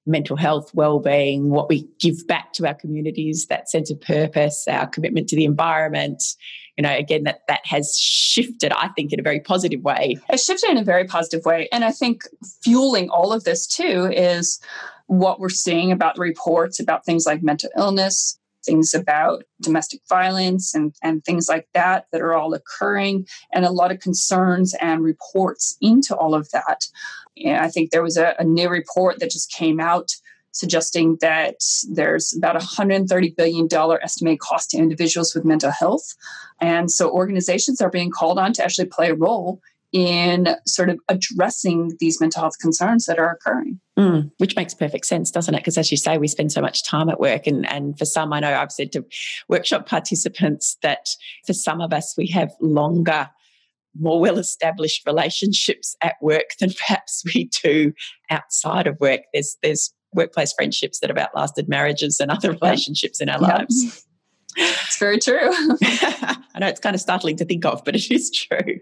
A: mental health, well-being, what we give back to our communities, that sense of purpose, our commitment to the environment. You know, again, that that has shifted, I think, in a very positive way.
B: It shifted in a very positive way. And I think fueling all of this too is what we're seeing about reports about things like mental illness, things about domestic violence and, and things like that that are all occurring, and a lot of concerns and reports into all of that. And I think there was a, a new report that just came out suggesting that there's about $130 billion estimated cost to individuals with mental health. And so organizations are being called on to actually play a role in sort of addressing these mental health concerns that are occurring.
A: Mm, which makes perfect sense, doesn't it? Because as you say, we spend so much time at work. And, and for some, I know I've said to workshop participants that for some of us, we have longer, more well established relationships at work than perhaps we do outside of work. There's, there's workplace friendships that have outlasted marriages and other relationships in our lives.
B: It's very true.
A: I know it's kind of startling to think of, but it is true.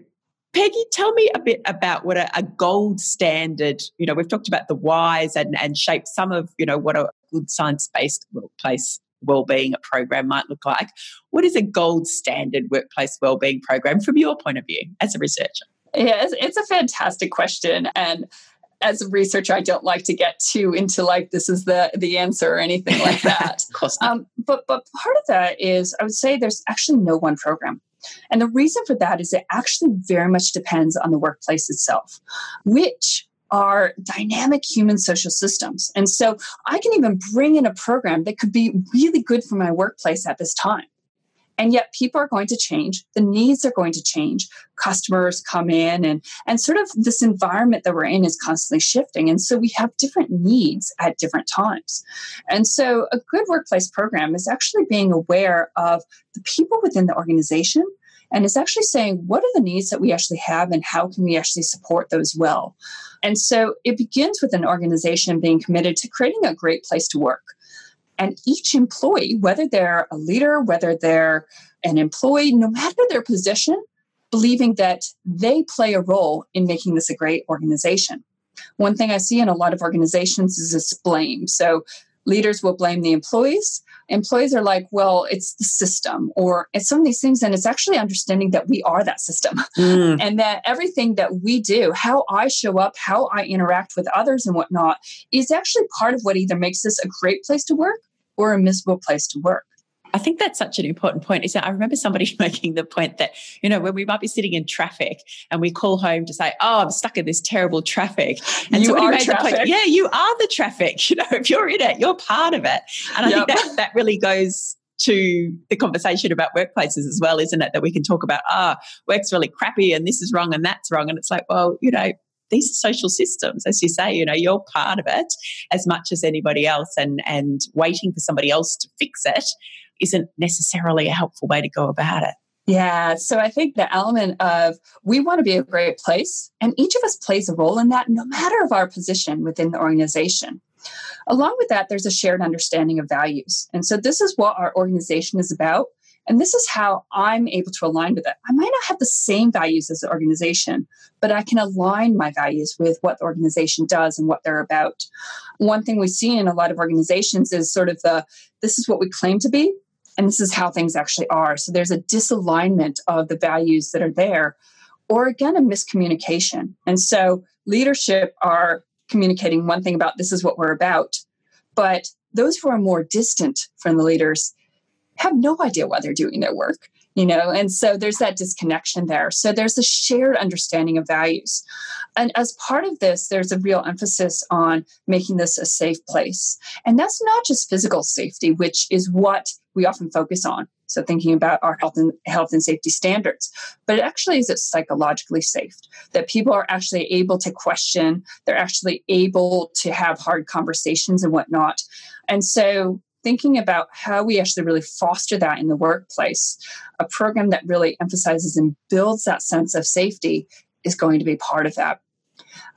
A: Peggy, tell me a bit about what a, a, gold standard, you know, we've talked about the whys and, and shape some of, you know, what a good science based workplace wellbeing program might look like. What is a gold standard workplace wellbeing program from your point of view as a researcher?
B: Yes, it's a fantastic question. And as a researcher, I don't like to get too into like this is the the answer or anything like that.
A: of course um,
B: but but part of that is I would say there's actually no one program. And the reason for that is it actually very much depends on the workplace itself, which are dynamic human social systems. And so I can even bring in a program that could be really good for my workplace at this time. And yet people are going to change, the needs are going to change. Customers come in and and sort of this environment that we're in is constantly shifting. And so we have different needs at different times. And so a good workplace program is actually being aware of the people within the organization and it's actually saying what are the needs that we actually have and how can we actually support those well and so it begins with an organization being committed to creating a great place to work and each employee whether they're a leader whether they're an employee no matter their position believing that they play a role in making this a great organization one thing i see in a lot of organizations is this blame so leaders will blame the employees employees are like, well, it's the system or it's some of these things. And it's actually understanding that we are that system mm. and that everything that we do, how I show up, how I interact with others and whatnot, is actually part of what either makes this a great place to work or a miserable place to work.
A: I think that's such an important point. Is that I remember somebody making the point that, you know, when we might be sitting in traffic and we call home to say, Oh, I'm stuck in this terrible traffic. And
B: you are traffic.
A: Point, yeah, you are the traffic. You know, if you're in it, you're part of it. And I yep. think that that really goes to the conversation about workplaces as well, isn't it? That we can talk about, ah, oh, work's really crappy and this is wrong and that's wrong. And it's like, well, you know, these are social systems, as you say, you know, you're part of it as much as anybody else and and waiting for somebody else to fix it isn't necessarily a helpful way to go about it.
B: Yeah. So I think the element of we want to be a great place, and each of us plays a role in that, no matter of our position within the organization. Along with that, there's a shared understanding of values. And so this is what our organization is about. And this is how I'm able to align with it. I might not have the same values as the organization, but I can align my values with what the organization does and what they're about. One thing we see in a lot of organizations is sort of the this is what we claim to be, and this is how things actually are. So there's a disalignment of the values that are there, or again, a miscommunication. And so leadership are communicating one thing about this is what we're about, but those who are more distant from the leaders have no idea why they're doing their work you know? And so there's that disconnection there. So there's a shared understanding of values. And as part of this there's a real emphasis on making this a safe place. And that's not just physical safety which is what we often focus on. So thinking about our health and health and safety standards, but it actually is it psychologically safe that people are actually able to question, they're actually able to have hard conversations and whatnot. And so thinking about how we actually really foster that in the workplace, a program that really emphasizes and builds that sense of safety is going to be part of that.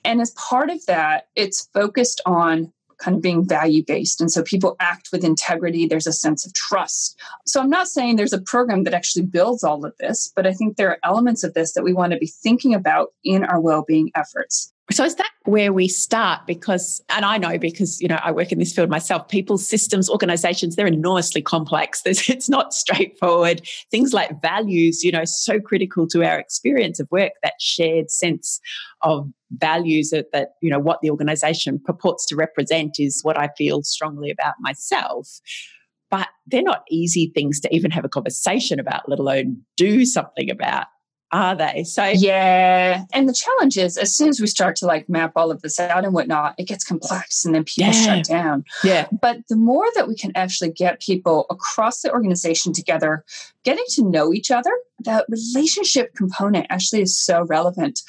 B: And as part of that, it's focused on kind of being value based. And so people act with integrity. There's a sense of trust. So I'm not saying there's a program that actually builds all of this, but I think there are elements of this that we want to be thinking about in our well being efforts.
A: So is that where we start? Because, and I know because, you know, I work in this field myself, people, systems, organizations, they're enormously complex. There's, it's not straightforward. Things like values, you know, so critical to our experience of work, that shared sense of values that, that, you know, what the organization purports to represent is what I feel strongly about myself. But they're not easy things to even have a conversation about, let alone do something about are they? So
B: yeah, and the challenge is as soon as we start to like map all of this out and whatnot, it gets complex, and then people yeah. shut down.
A: Yeah,
B: but the more that we can actually get people across the organization together, getting to know each other, the relationship component actually is so relevant,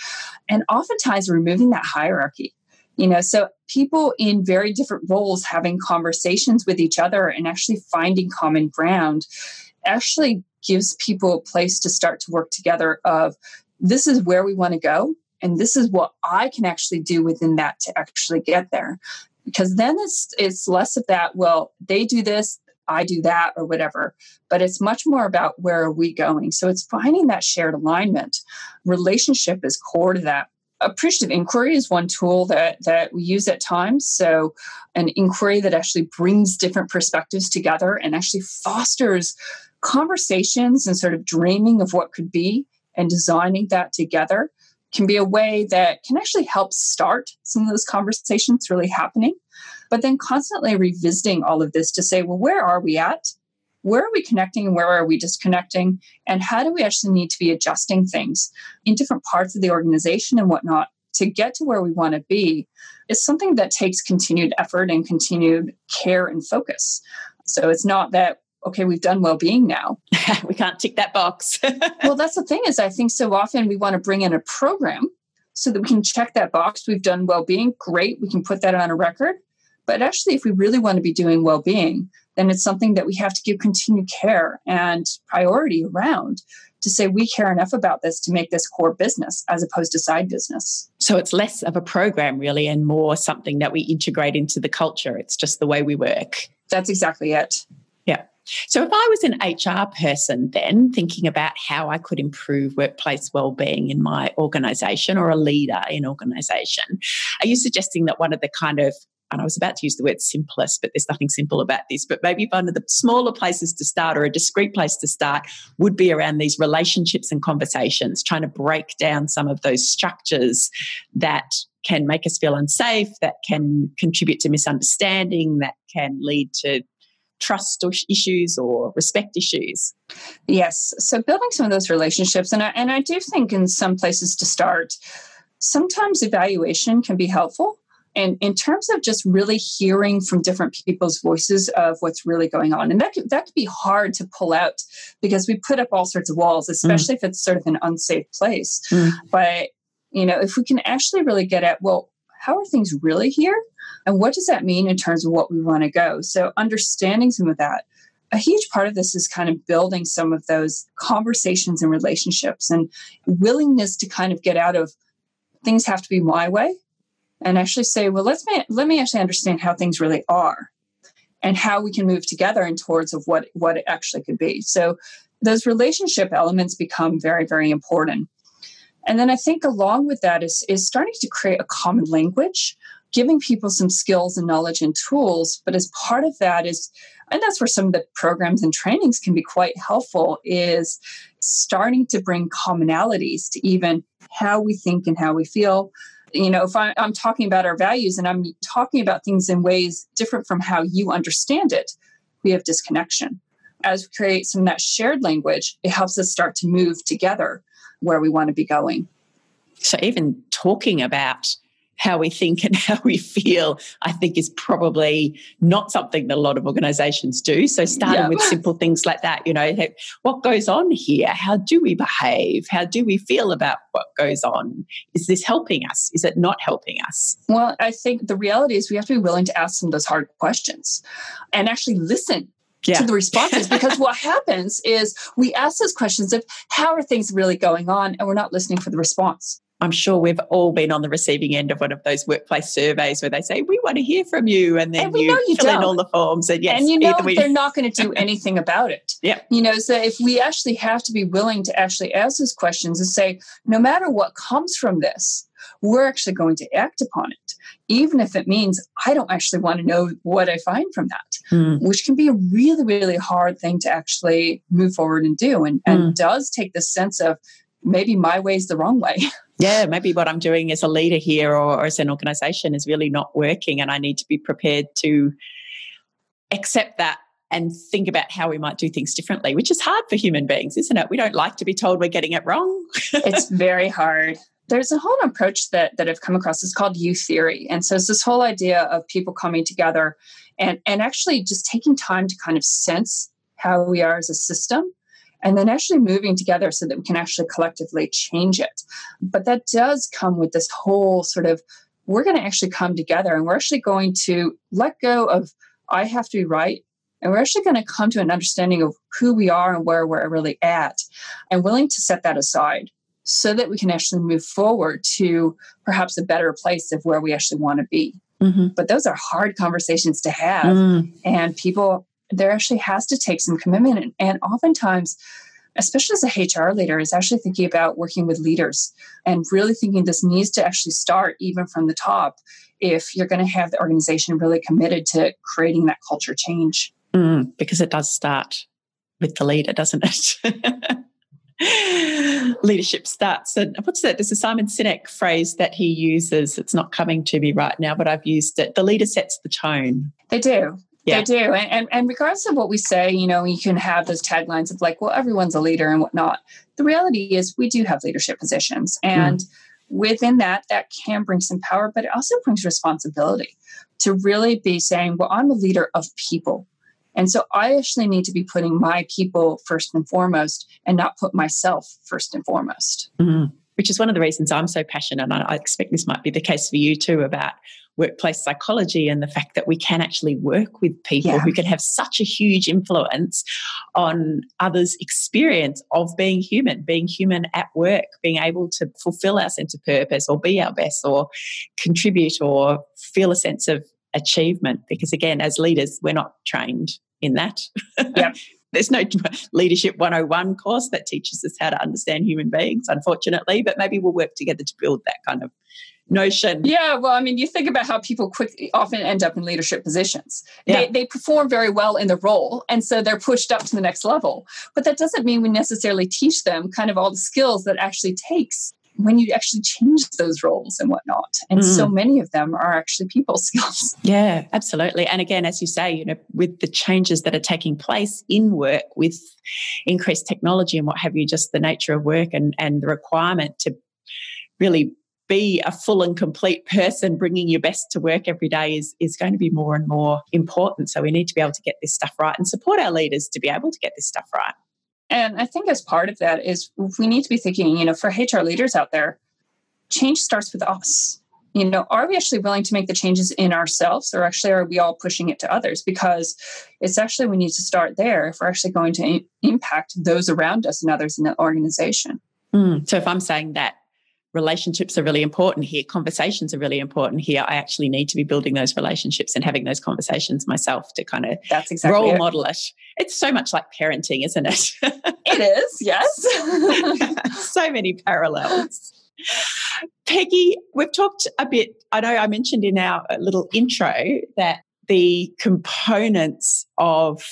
B: and oftentimes removing that hierarchy. You know, so people in very different roles having conversations with each other and actually finding common ground actually gives people a place to start to work together of this is where we want to go and this is what i can actually do within that to actually get there. Because then it's it's less of that well they do this i do that or whatever. But it's much more about where are we going. So it's finding that shared alignment. Relationship is core to that. Appreciative inquiry is one tool that that we use at times. So an inquiry that actually brings different perspectives together and actually fosters conversations and sort of dreaming of what could be and designing that together can be a way that can actually help start some of those conversations really happening. But then constantly revisiting all of this to say, well, where are we at? Where are we connecting and where are we disconnecting? And how do we actually need to be adjusting things in different parts of the organization and whatnot to get to where we want to be is something that takes continued effort and continued care and focus. So it's not that okay, we've done well-being now.
A: we can't tick that box.
B: well, that's the thing is I think so often we want to bring in a program so that we can check that box. We've done well-being, great, we can put that on a record. But actually, if we really want to be doing well-being, then it's something that we have to give continued care and priority around to say we care enough about this to make this core business as opposed to side business.
A: So it's less of a program really and more something that we integrate into the culture. It's just the way we work.
B: That's exactly it.
A: So, if I was an HR person then thinking about how I could improve workplace well-being in my organization or a leader in organization, are you suggesting that one of the kind of and I was about to use the word simplest, but there's nothing simple about this. But maybe one of the smaller places to start or a discrete place to start would be around these relationships and conversations, trying to break down some of those structures that can make us feel unsafe, that can contribute to misunderstanding, that can lead to trust issues or respect issues?
B: Yes. So building some of those relationships, and I, and I do think in some places to start, sometimes evaluation can be helpful. And in terms of just really hearing from different people's voices of what's really going on, and that could, that could be hard to pull out because we put up all sorts of walls, especially mm. if it's sort of an unsafe place. Mm. But you know, if we can actually really get at well, how are things really here? And what does that mean in terms of what we want to go? So, understanding some of that. A huge part of this is kind of building some of those conversations and relationships and willingness to kind of get out of things have to be my way and actually say, well, let's let me actually understand how things really are and how we can move together and towards of what what it actually could be. So those relationship elements become very very important. And then I think along with that is is starting to create a common language giving people some skills and knowledge and tools. But as part of that is, and that's where some of the programs and trainings can be quite helpful, is starting to bring commonalities to even how we think and how we feel. You know, if I, I'm talking about our values and I'm talking about things in ways different from how you understand it, we have disconnection. As we create some of that shared language, it helps us start to move together where we want to be going.
A: So, even talking about how we think and how we feel, I think is probably not something that a lot of organizations do. So starting yeah. with simple things like that, you know, what goes on here? How do we behave? How do we feel about what goes on? Is this helping us? Is it not helping us?
B: Well, I think the reality is we have to be willing to ask some of those hard questions and actually listen yeah. to the responses because what happens is we ask those questions of how are things really going on and we're not listening for the response
A: I'm sure we've all been on the receiving end of one of those workplace surveys where they say, We want to hear from you. And then and you, you fill don't. in all the forms. And yes,
B: and you know we... they're not going to do anything about it.
A: Yeah.
B: You know, so if we actually have to be willing to actually ask those questions and say, no matter what comes from this, we're actually going to act upon it, even if it means I don't actually want to know what I find from that, mm. which can be a really, really hard thing to actually move forward and do. And, and mm. does take the sense of maybe my way is the wrong way.
A: yeah, maybe what I'm doing as a leader here or, or as an organization is really not working, and I need to be prepared to accept that and think about how we might do things differently, which is hard for human beings, isn't it? We don't like to be told we're getting it wrong.
B: it's very hard. There's a whole approach that that I've come across. It's called U theory, and so it's this whole idea of people coming together and and actually just taking time to kind of sense how we are as a system and then actually moving together so that we can actually collectively change it. But that does come with this whole sort of we're going to actually come together and we're actually going to let go of I have to be right. And we're actually going to come to an understanding of who we are and where we're really at and willing to set that aside so that we can actually move forward to perhaps a better place of where we actually want to be. Mm-hmm. But those are hard conversations to have. Mm. And people, there actually has to take some commitment. And, and oftentimes, especially as a HR leader, is actually thinking about working with leaders and really thinking this needs to actually start even from the top if you're going to have the organization really committed to creating that culture change.
A: Mm, because it does start with the leader, doesn't it? leadership starts. And what's that? There's a Simon Sinek phrase that he uses. It's not coming to me right now, but I've used it. The leader sets the tone.
B: They do. Yeah. They do. And, and, and regardless of what we say, you know, you can have those taglines of like, well, everyone's a leader and whatnot. The reality is we do have leadership positions. And mm. within that, that can bring some power, but it also brings responsibility to really be saying, well, I'm a leader of people. And so I actually need to be putting my people first and foremost and not put myself first and foremost.
A: Mm-hmm. Which is one of the reasons I'm so passionate. And I expect this might be the case for you too about workplace psychology and the fact that we can actually work with people yeah. who can have such a huge influence on others' experience of being human, being human at work, being able to fulfill our sense of purpose or be our best or contribute or feel a sense of achievement. Because again, as leaders, we're not trained in that. Yep. There's no leadership 101 course that teaches us how to understand human beings, unfortunately, but maybe we'll work together to build that kind of notion.
B: Yeah, well, I mean, you think about how people quickly often end up in leadership positions. Yeah. They, they perform very well in the role, and so they're pushed up to the next level. But that doesn't mean we necessarily teach them kind of all the skills that actually takes when you actually change those roles and whatnot. And mm. so many of them are actually people skills.
A: Yeah, absolutely. And again, as you say, you know, with the changes that are taking place in work with increased technology and what have you, just the nature of work and, and the requirement to really be a full and complete person bringing your best to work every day is, is going to be more and more important. So we need to be able to get this stuff right and support our leaders to be able to get this stuff right.
B: And I think as part of that is we need to be thinking, you know, for HR leaders out there, change starts with us. You know, are we actually willing to make the changes in ourselves or actually are we all pushing it to others? Because it's actually we need to start there if we're actually going to impact those around us and others in the organization.
A: Mm. So if I'm saying that relationships are really important here, conversations are really important here. I actually need to be building those relationships and having those conversations myself to kind of
B: That's exactly
A: role
B: it.
A: model it. It's so much like parenting, isn't it?
B: it is, yes.
A: so many parallels. Peggy, we've talked a bit. I know I mentioned in our uh, little intro that the components of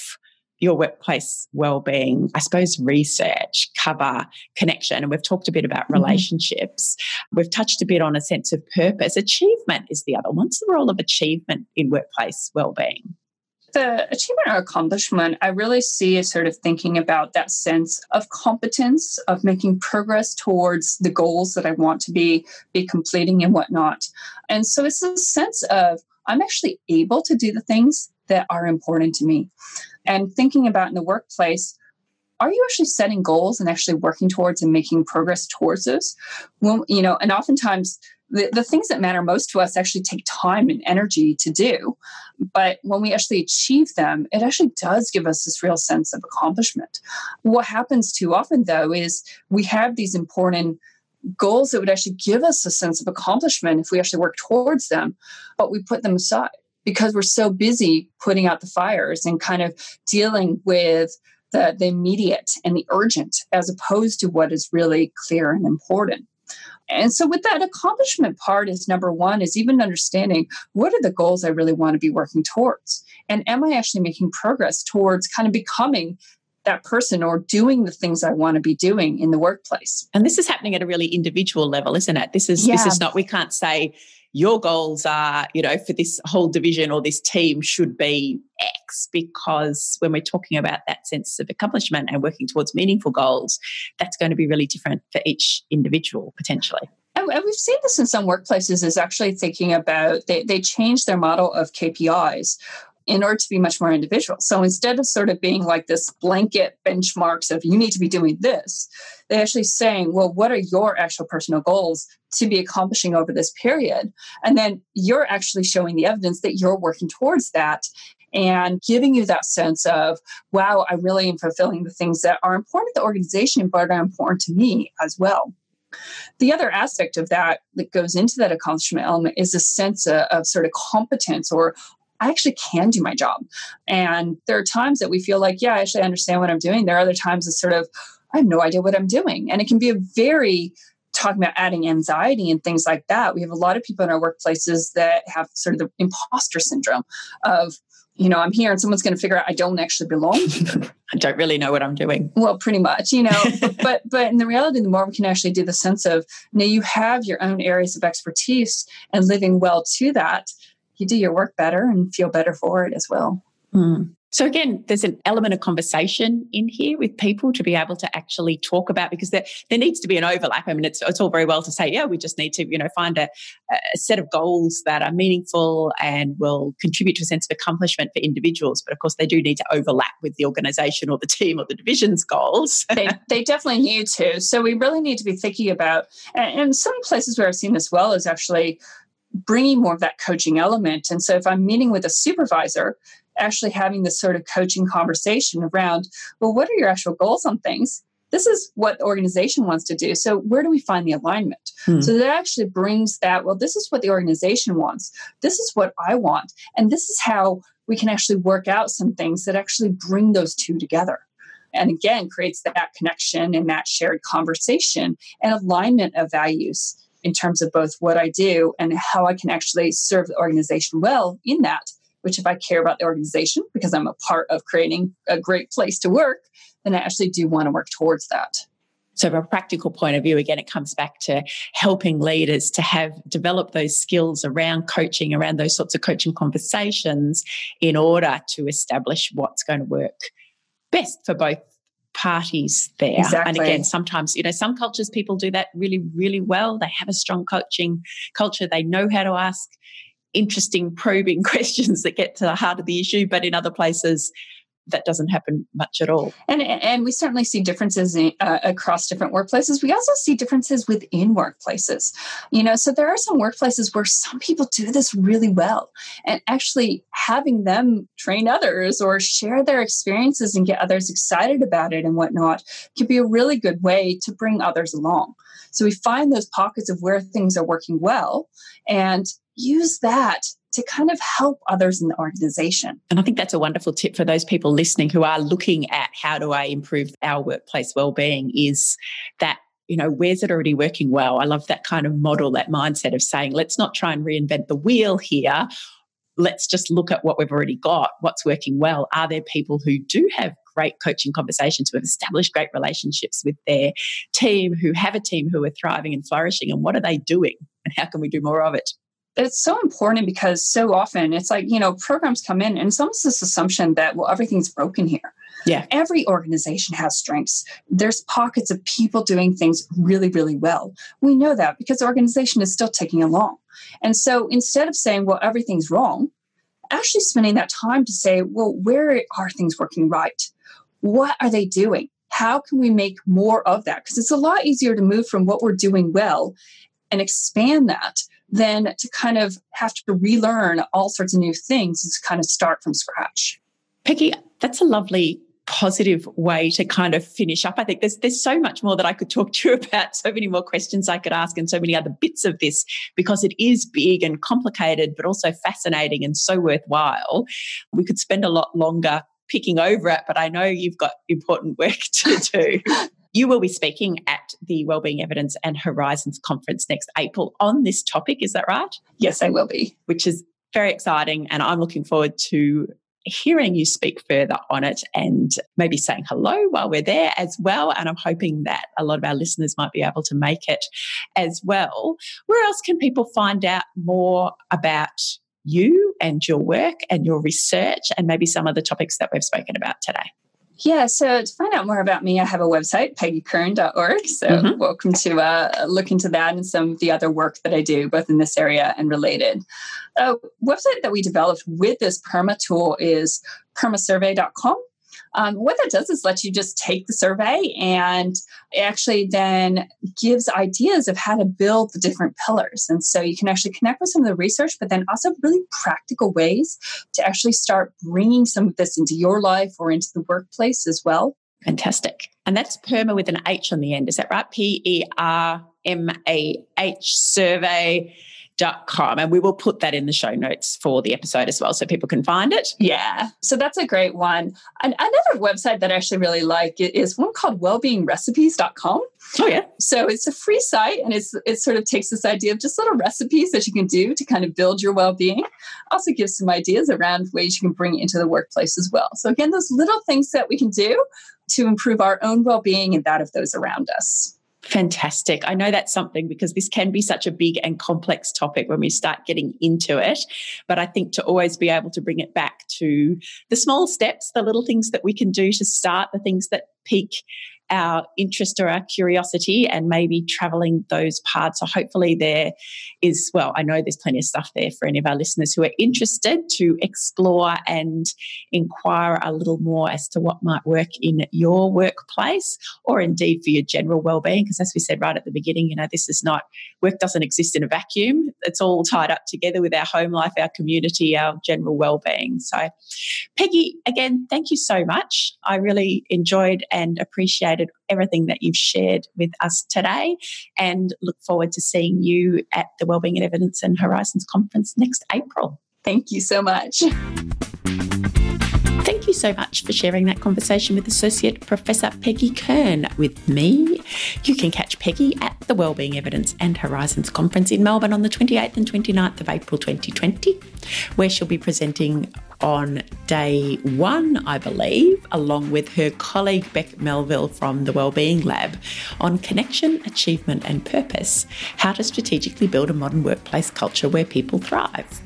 A: your workplace well-being i suppose research cover connection and we've talked a bit about mm-hmm. relationships mm-hmm. we've touched a bit on a sense of purpose achievement is the other what's the role of achievement in workplace well-being
B: the achievement or accomplishment, I really see as sort of thinking about that sense of competence, of making progress towards the goals that I want to be be completing and whatnot. And so it's a sense of I'm actually able to do the things that are important to me. And thinking about in the workplace are you actually setting goals and actually working towards and making progress towards those? Well you know and oftentimes the, the things that matter most to us actually take time and energy to do. But when we actually achieve them it actually does give us this real sense of accomplishment. What happens too often though is we have these important goals that would actually give us a sense of accomplishment if we actually work towards them but we put them aside because we're so busy putting out the fires and kind of dealing with the, the immediate and the urgent as opposed to what is really clear and important. And so with that accomplishment part is number one is even understanding what are the goals I really want to be working towards? And am I actually making progress towards kind of becoming that person or doing the things I want to be doing in the workplace.
A: And this is happening at a really individual level, isn't it? This is yeah. this is not we can't say your goals are, you know, for this whole division or this team should be X because when we're talking about that sense of accomplishment and working towards meaningful goals, that's going to be really different for each individual potentially.
B: And we've seen this in some workplaces is actually thinking about they, they changed their model of KPIs in order to be much more individual. So instead of sort of being like this blanket benchmarks of you need to be doing this, they're actually saying, well, what are your actual personal goals to be accomplishing over this period? And then you're actually showing the evidence that you're working towards that and giving you that sense of, wow, I really am fulfilling the things that are important to the organization, but are important to me as well. The other aspect of that that goes into that accomplishment element is a sense of, of sort of competence or I actually can do my job. And there are times that we feel like, yeah, I actually understand what I'm doing. There are other times it's sort of, I have no idea what I'm doing. And it can be a very talking about adding anxiety and things like that. We have a lot of people in our workplaces that have sort of the imposter syndrome of, you know, I'm here and someone's going to figure out I don't actually belong
A: I don't really know what I'm doing.
B: Well, pretty much, you know, but but in the reality, the more we can actually do the sense of now you have your own areas of expertise and living well to that, you do your work better and feel better for it as well.
A: Mm. So again, there's an element of conversation in here with people to be able to actually talk about because there, there needs to be an overlap. I mean, it's, it's all very well to say, yeah, we just need to, you know, find a, a set of goals that are meaningful and will contribute to a sense of accomplishment for individuals. But of course, they do need to overlap with the organization or the team or the division's goals.
B: they, they definitely need to. So we really need to be thinking about, and some places where I've seen this well is actually bringing more of that coaching element. And so if I'm meeting with a supervisor, actually having this sort of coaching conversation around, well, what are your actual goals on things? This is what the organization wants to do. So, where do we find the alignment? Hmm. So, that actually brings that, well, this is what the organization wants. This is what I want. And this is how we can actually work out some things that actually bring those two together. And again, creates that connection and that shared conversation and alignment of values in terms of both what I do and how I can actually serve the organization well in that which if I care about the organization because I'm a part of creating a great place to work, then I actually do want to work towards that.
A: So, from a practical point of view, again, it comes back to helping leaders to have develop those skills around coaching, around those sorts of coaching conversations in order to establish what's going to work best for both parties there.
B: Exactly.
A: And again, sometimes, you know, some cultures people do that really, really well. They have a strong coaching culture, they know how to ask interesting, probing questions that get to the heart of the issue. But in other places, that doesn't happen much at all.
B: And and we certainly see differences in, uh, across different workplaces. We also see differences within workplaces. You know, so there are some workplaces where some people do this really well, and actually having them train others or share their experiences and get others excited about it and whatnot can be a really good way to bring others along. So we find those pockets of where things are working well, and use that to kind of help others in the organization.
A: And I think that's a wonderful tip for those people listening who are looking at how do I improve our workplace well-being is that you know where's it already working well? I love that kind of model that mindset of saying let's not try and reinvent the wheel here. Let's just look at what we've already got. What's working well? Are there people who do have great coaching conversations who have established great relationships with their team who have a team who are thriving and flourishing and what are they doing? And how can we do more of it
B: it's so important because so often it's like, you know, programs come in and it's almost this assumption that, well, everything's broken here.
A: Yeah.
B: Every organization has strengths. There's pockets of people doing things really, really well. We know that because the organization is still ticking along. And so instead of saying, well, everything's wrong, actually spending that time to say, well, where are things working right? What are they doing? How can we make more of that? Because it's a lot easier to move from what we're doing well and expand that than to kind of have to relearn all sorts of new things and to kind of start from scratch.
A: Peggy, that's a lovely positive way to kind of finish up. I think there's there's so much more that I could talk to you about, so many more questions I could ask and so many other bits of this because it is big and complicated but also fascinating and so worthwhile. We could spend a lot longer picking over it, but I know you've got important work to do. You will be speaking at the Wellbeing Evidence and Horizons Conference next April on this topic. Is that right?
B: Yes, I will be.
A: Which is very exciting. And I'm looking forward to hearing you speak further on it and maybe saying hello while we're there as well. And I'm hoping that a lot of our listeners might be able to make it as well. Where else can people find out more about you and your work and your research and maybe some of the topics that we've spoken about today?
B: Yeah, so to find out more about me, I have a website, peggykern.org. So mm-hmm. welcome to uh, look into that and some of the other work that I do, both in this area and related. A website that we developed with this PERMA tool is permasurvey.com. Um, what that does is let you just take the survey and it actually then gives ideas of how to build the different pillars. And so you can actually connect with some of the research, but then also really practical ways to actually start bringing some of this into your life or into the workplace as well.
A: Fantastic. And that's PERMA with an H on the end. Is that right? P E R M A H survey com and we will put that in the show notes for the episode as well so people can find it.
B: Yeah so that's a great one. And another website that i actually really like is one called wellbeingrecipes.com
A: oh yeah.
B: So it's a free site and it's it sort of takes this idea of just little recipes that you can do to kind of build your well-being. Also gives some ideas around ways you can bring it into the workplace as well. So again those little things that we can do to improve our own well-being and that of those around us
A: Fantastic. I know that's something because this can be such a big and complex topic when we start getting into it. But I think to always be able to bring it back to the small steps, the little things that we can do to start, the things that pique our interest or our curiosity and maybe traveling those parts. So hopefully there is, well, I know there's plenty of stuff there for any of our listeners who are interested to explore and inquire a little more as to what might work in your workplace or indeed for your general well-being. Because as we said right at the beginning, you know, this is not work doesn't exist in a vacuum. It's all tied up together with our home life, our community, our general well-being. So Peggy, again, thank you so much. I really enjoyed and appreciated appreciated everything that you've shared with us today and look forward to seeing you at the Wellbeing and Evidence and Horizons Conference next April.
B: Thank you so much.
A: You so much for sharing that conversation with Associate Professor Peggy Kern with me. You can catch Peggy at the Wellbeing Evidence and Horizons Conference in Melbourne on the 28th and 29th of April 2020, where she'll be presenting on day one, I believe, along with her colleague Beck Melville from the Wellbeing Lab on connection, achievement, and purpose how to strategically build a modern workplace culture where people thrive.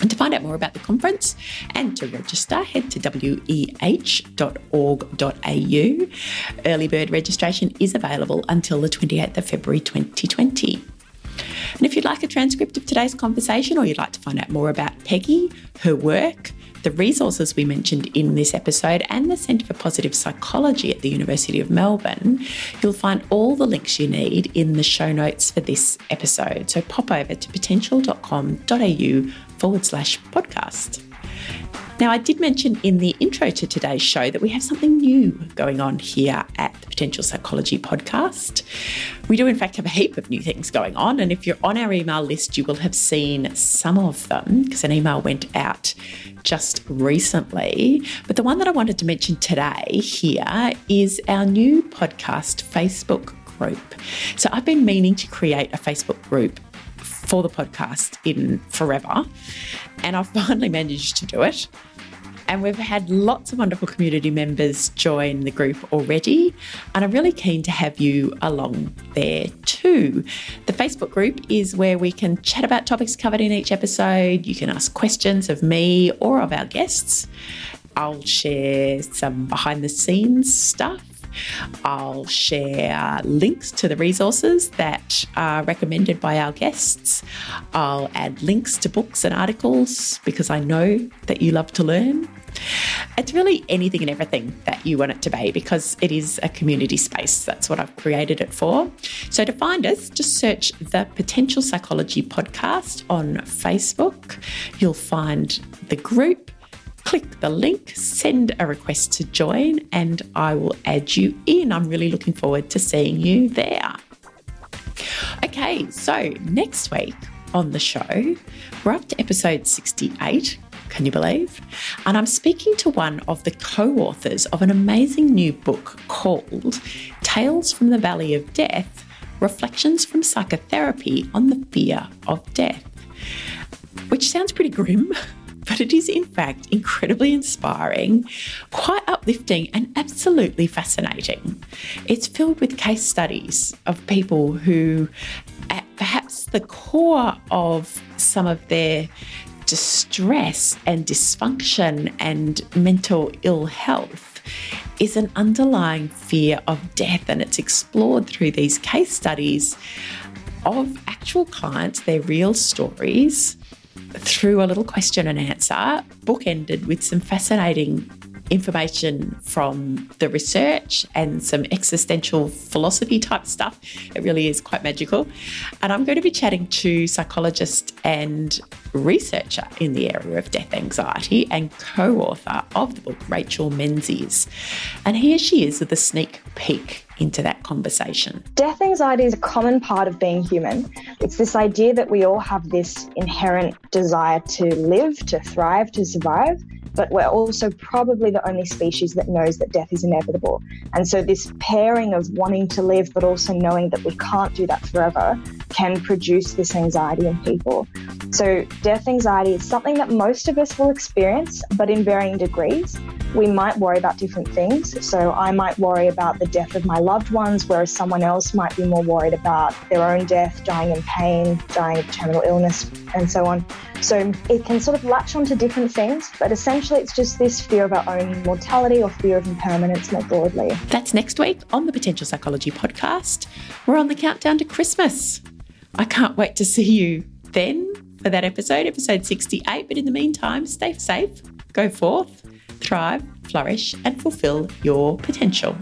A: And to find out more about the conference and to register, head to weh.org.au. Early bird registration is available until the 28th of February 2020. And if you'd like a transcript of today's conversation or you'd like to find out more about Peggy, her work, the resources we mentioned in this episode and the Centre for Positive Psychology at the University of Melbourne, you'll find all the links you need in the show notes for this episode. So pop over to potential.com.au forward slash podcast. Now, I did mention in the intro to today's show that we have something new going on here at the Potential Psychology podcast. We do, in fact, have a heap of new things going on. And if you're on our email list, you will have seen some of them because an email went out just recently. But the one that I wanted to mention today here is our new podcast Facebook group. So I've been meaning to create a Facebook group for the podcast in forever. And I finally managed to do it. And we've had lots of wonderful community members join the group already. And I'm really keen to have you along there too. The Facebook group is where we can chat about topics covered in each episode. You can ask questions of me or of our guests. I'll share some behind the scenes stuff I'll share links to the resources that are recommended by our guests. I'll add links to books and articles because I know that you love to learn. It's really anything and everything that you want it to be because it is a community space. That's what I've created it for. So to find us, just search the Potential Psychology Podcast on Facebook. You'll find the group click the link, send a request to join, and I will add you in. I'm really looking forward to seeing you there. Okay, so next week on the show, we're up to episode 68. Can you believe? And I'm speaking to one of the co authors of an amazing new book called Tales from the Valley of Death Reflections from Psychotherapy on the Fear of Death, which sounds pretty grim. it is in fact incredibly inspiring, quite uplifting, and absolutely fascinating. It's filled with case studies of people who, at perhaps the core of some of their distress and dysfunction and mental ill health is an underlying fear of death, and it's explored through these case studies of actual clients, their real stories through a little question and answer, bookended with some fascinating information from the research and some existential philosophy type stuff. It really is quite magical. And I'm going to be chatting to psychologist and researcher in the area of death anxiety and co author of the book, Rachel Menzies. And here she is with a sneak peek into that conversation.
C: Death anxiety is a common part of being human. It's this idea that we all have this inherent desire to live, to thrive, to survive but we're also probably the only species that knows that death is inevitable. And so, this pairing of wanting to live, but also knowing that we can't do that forever, can produce this anxiety in people. So, death anxiety is something that most of us will experience, but in varying degrees. We might worry about different things. So, I might worry about the death of my loved ones, whereas someone else might be more worried about their own death, dying in pain, dying of terminal illness, and so on. So it can sort of latch onto different things, but essentially it's just this fear of our own mortality or fear of impermanence more broadly.
A: That's next week on the Potential Psychology podcast. We're on the countdown to Christmas. I can't wait to see you then for that episode, episode 68. But in the meantime, stay safe, go forth, thrive, flourish, and fulfill your potential.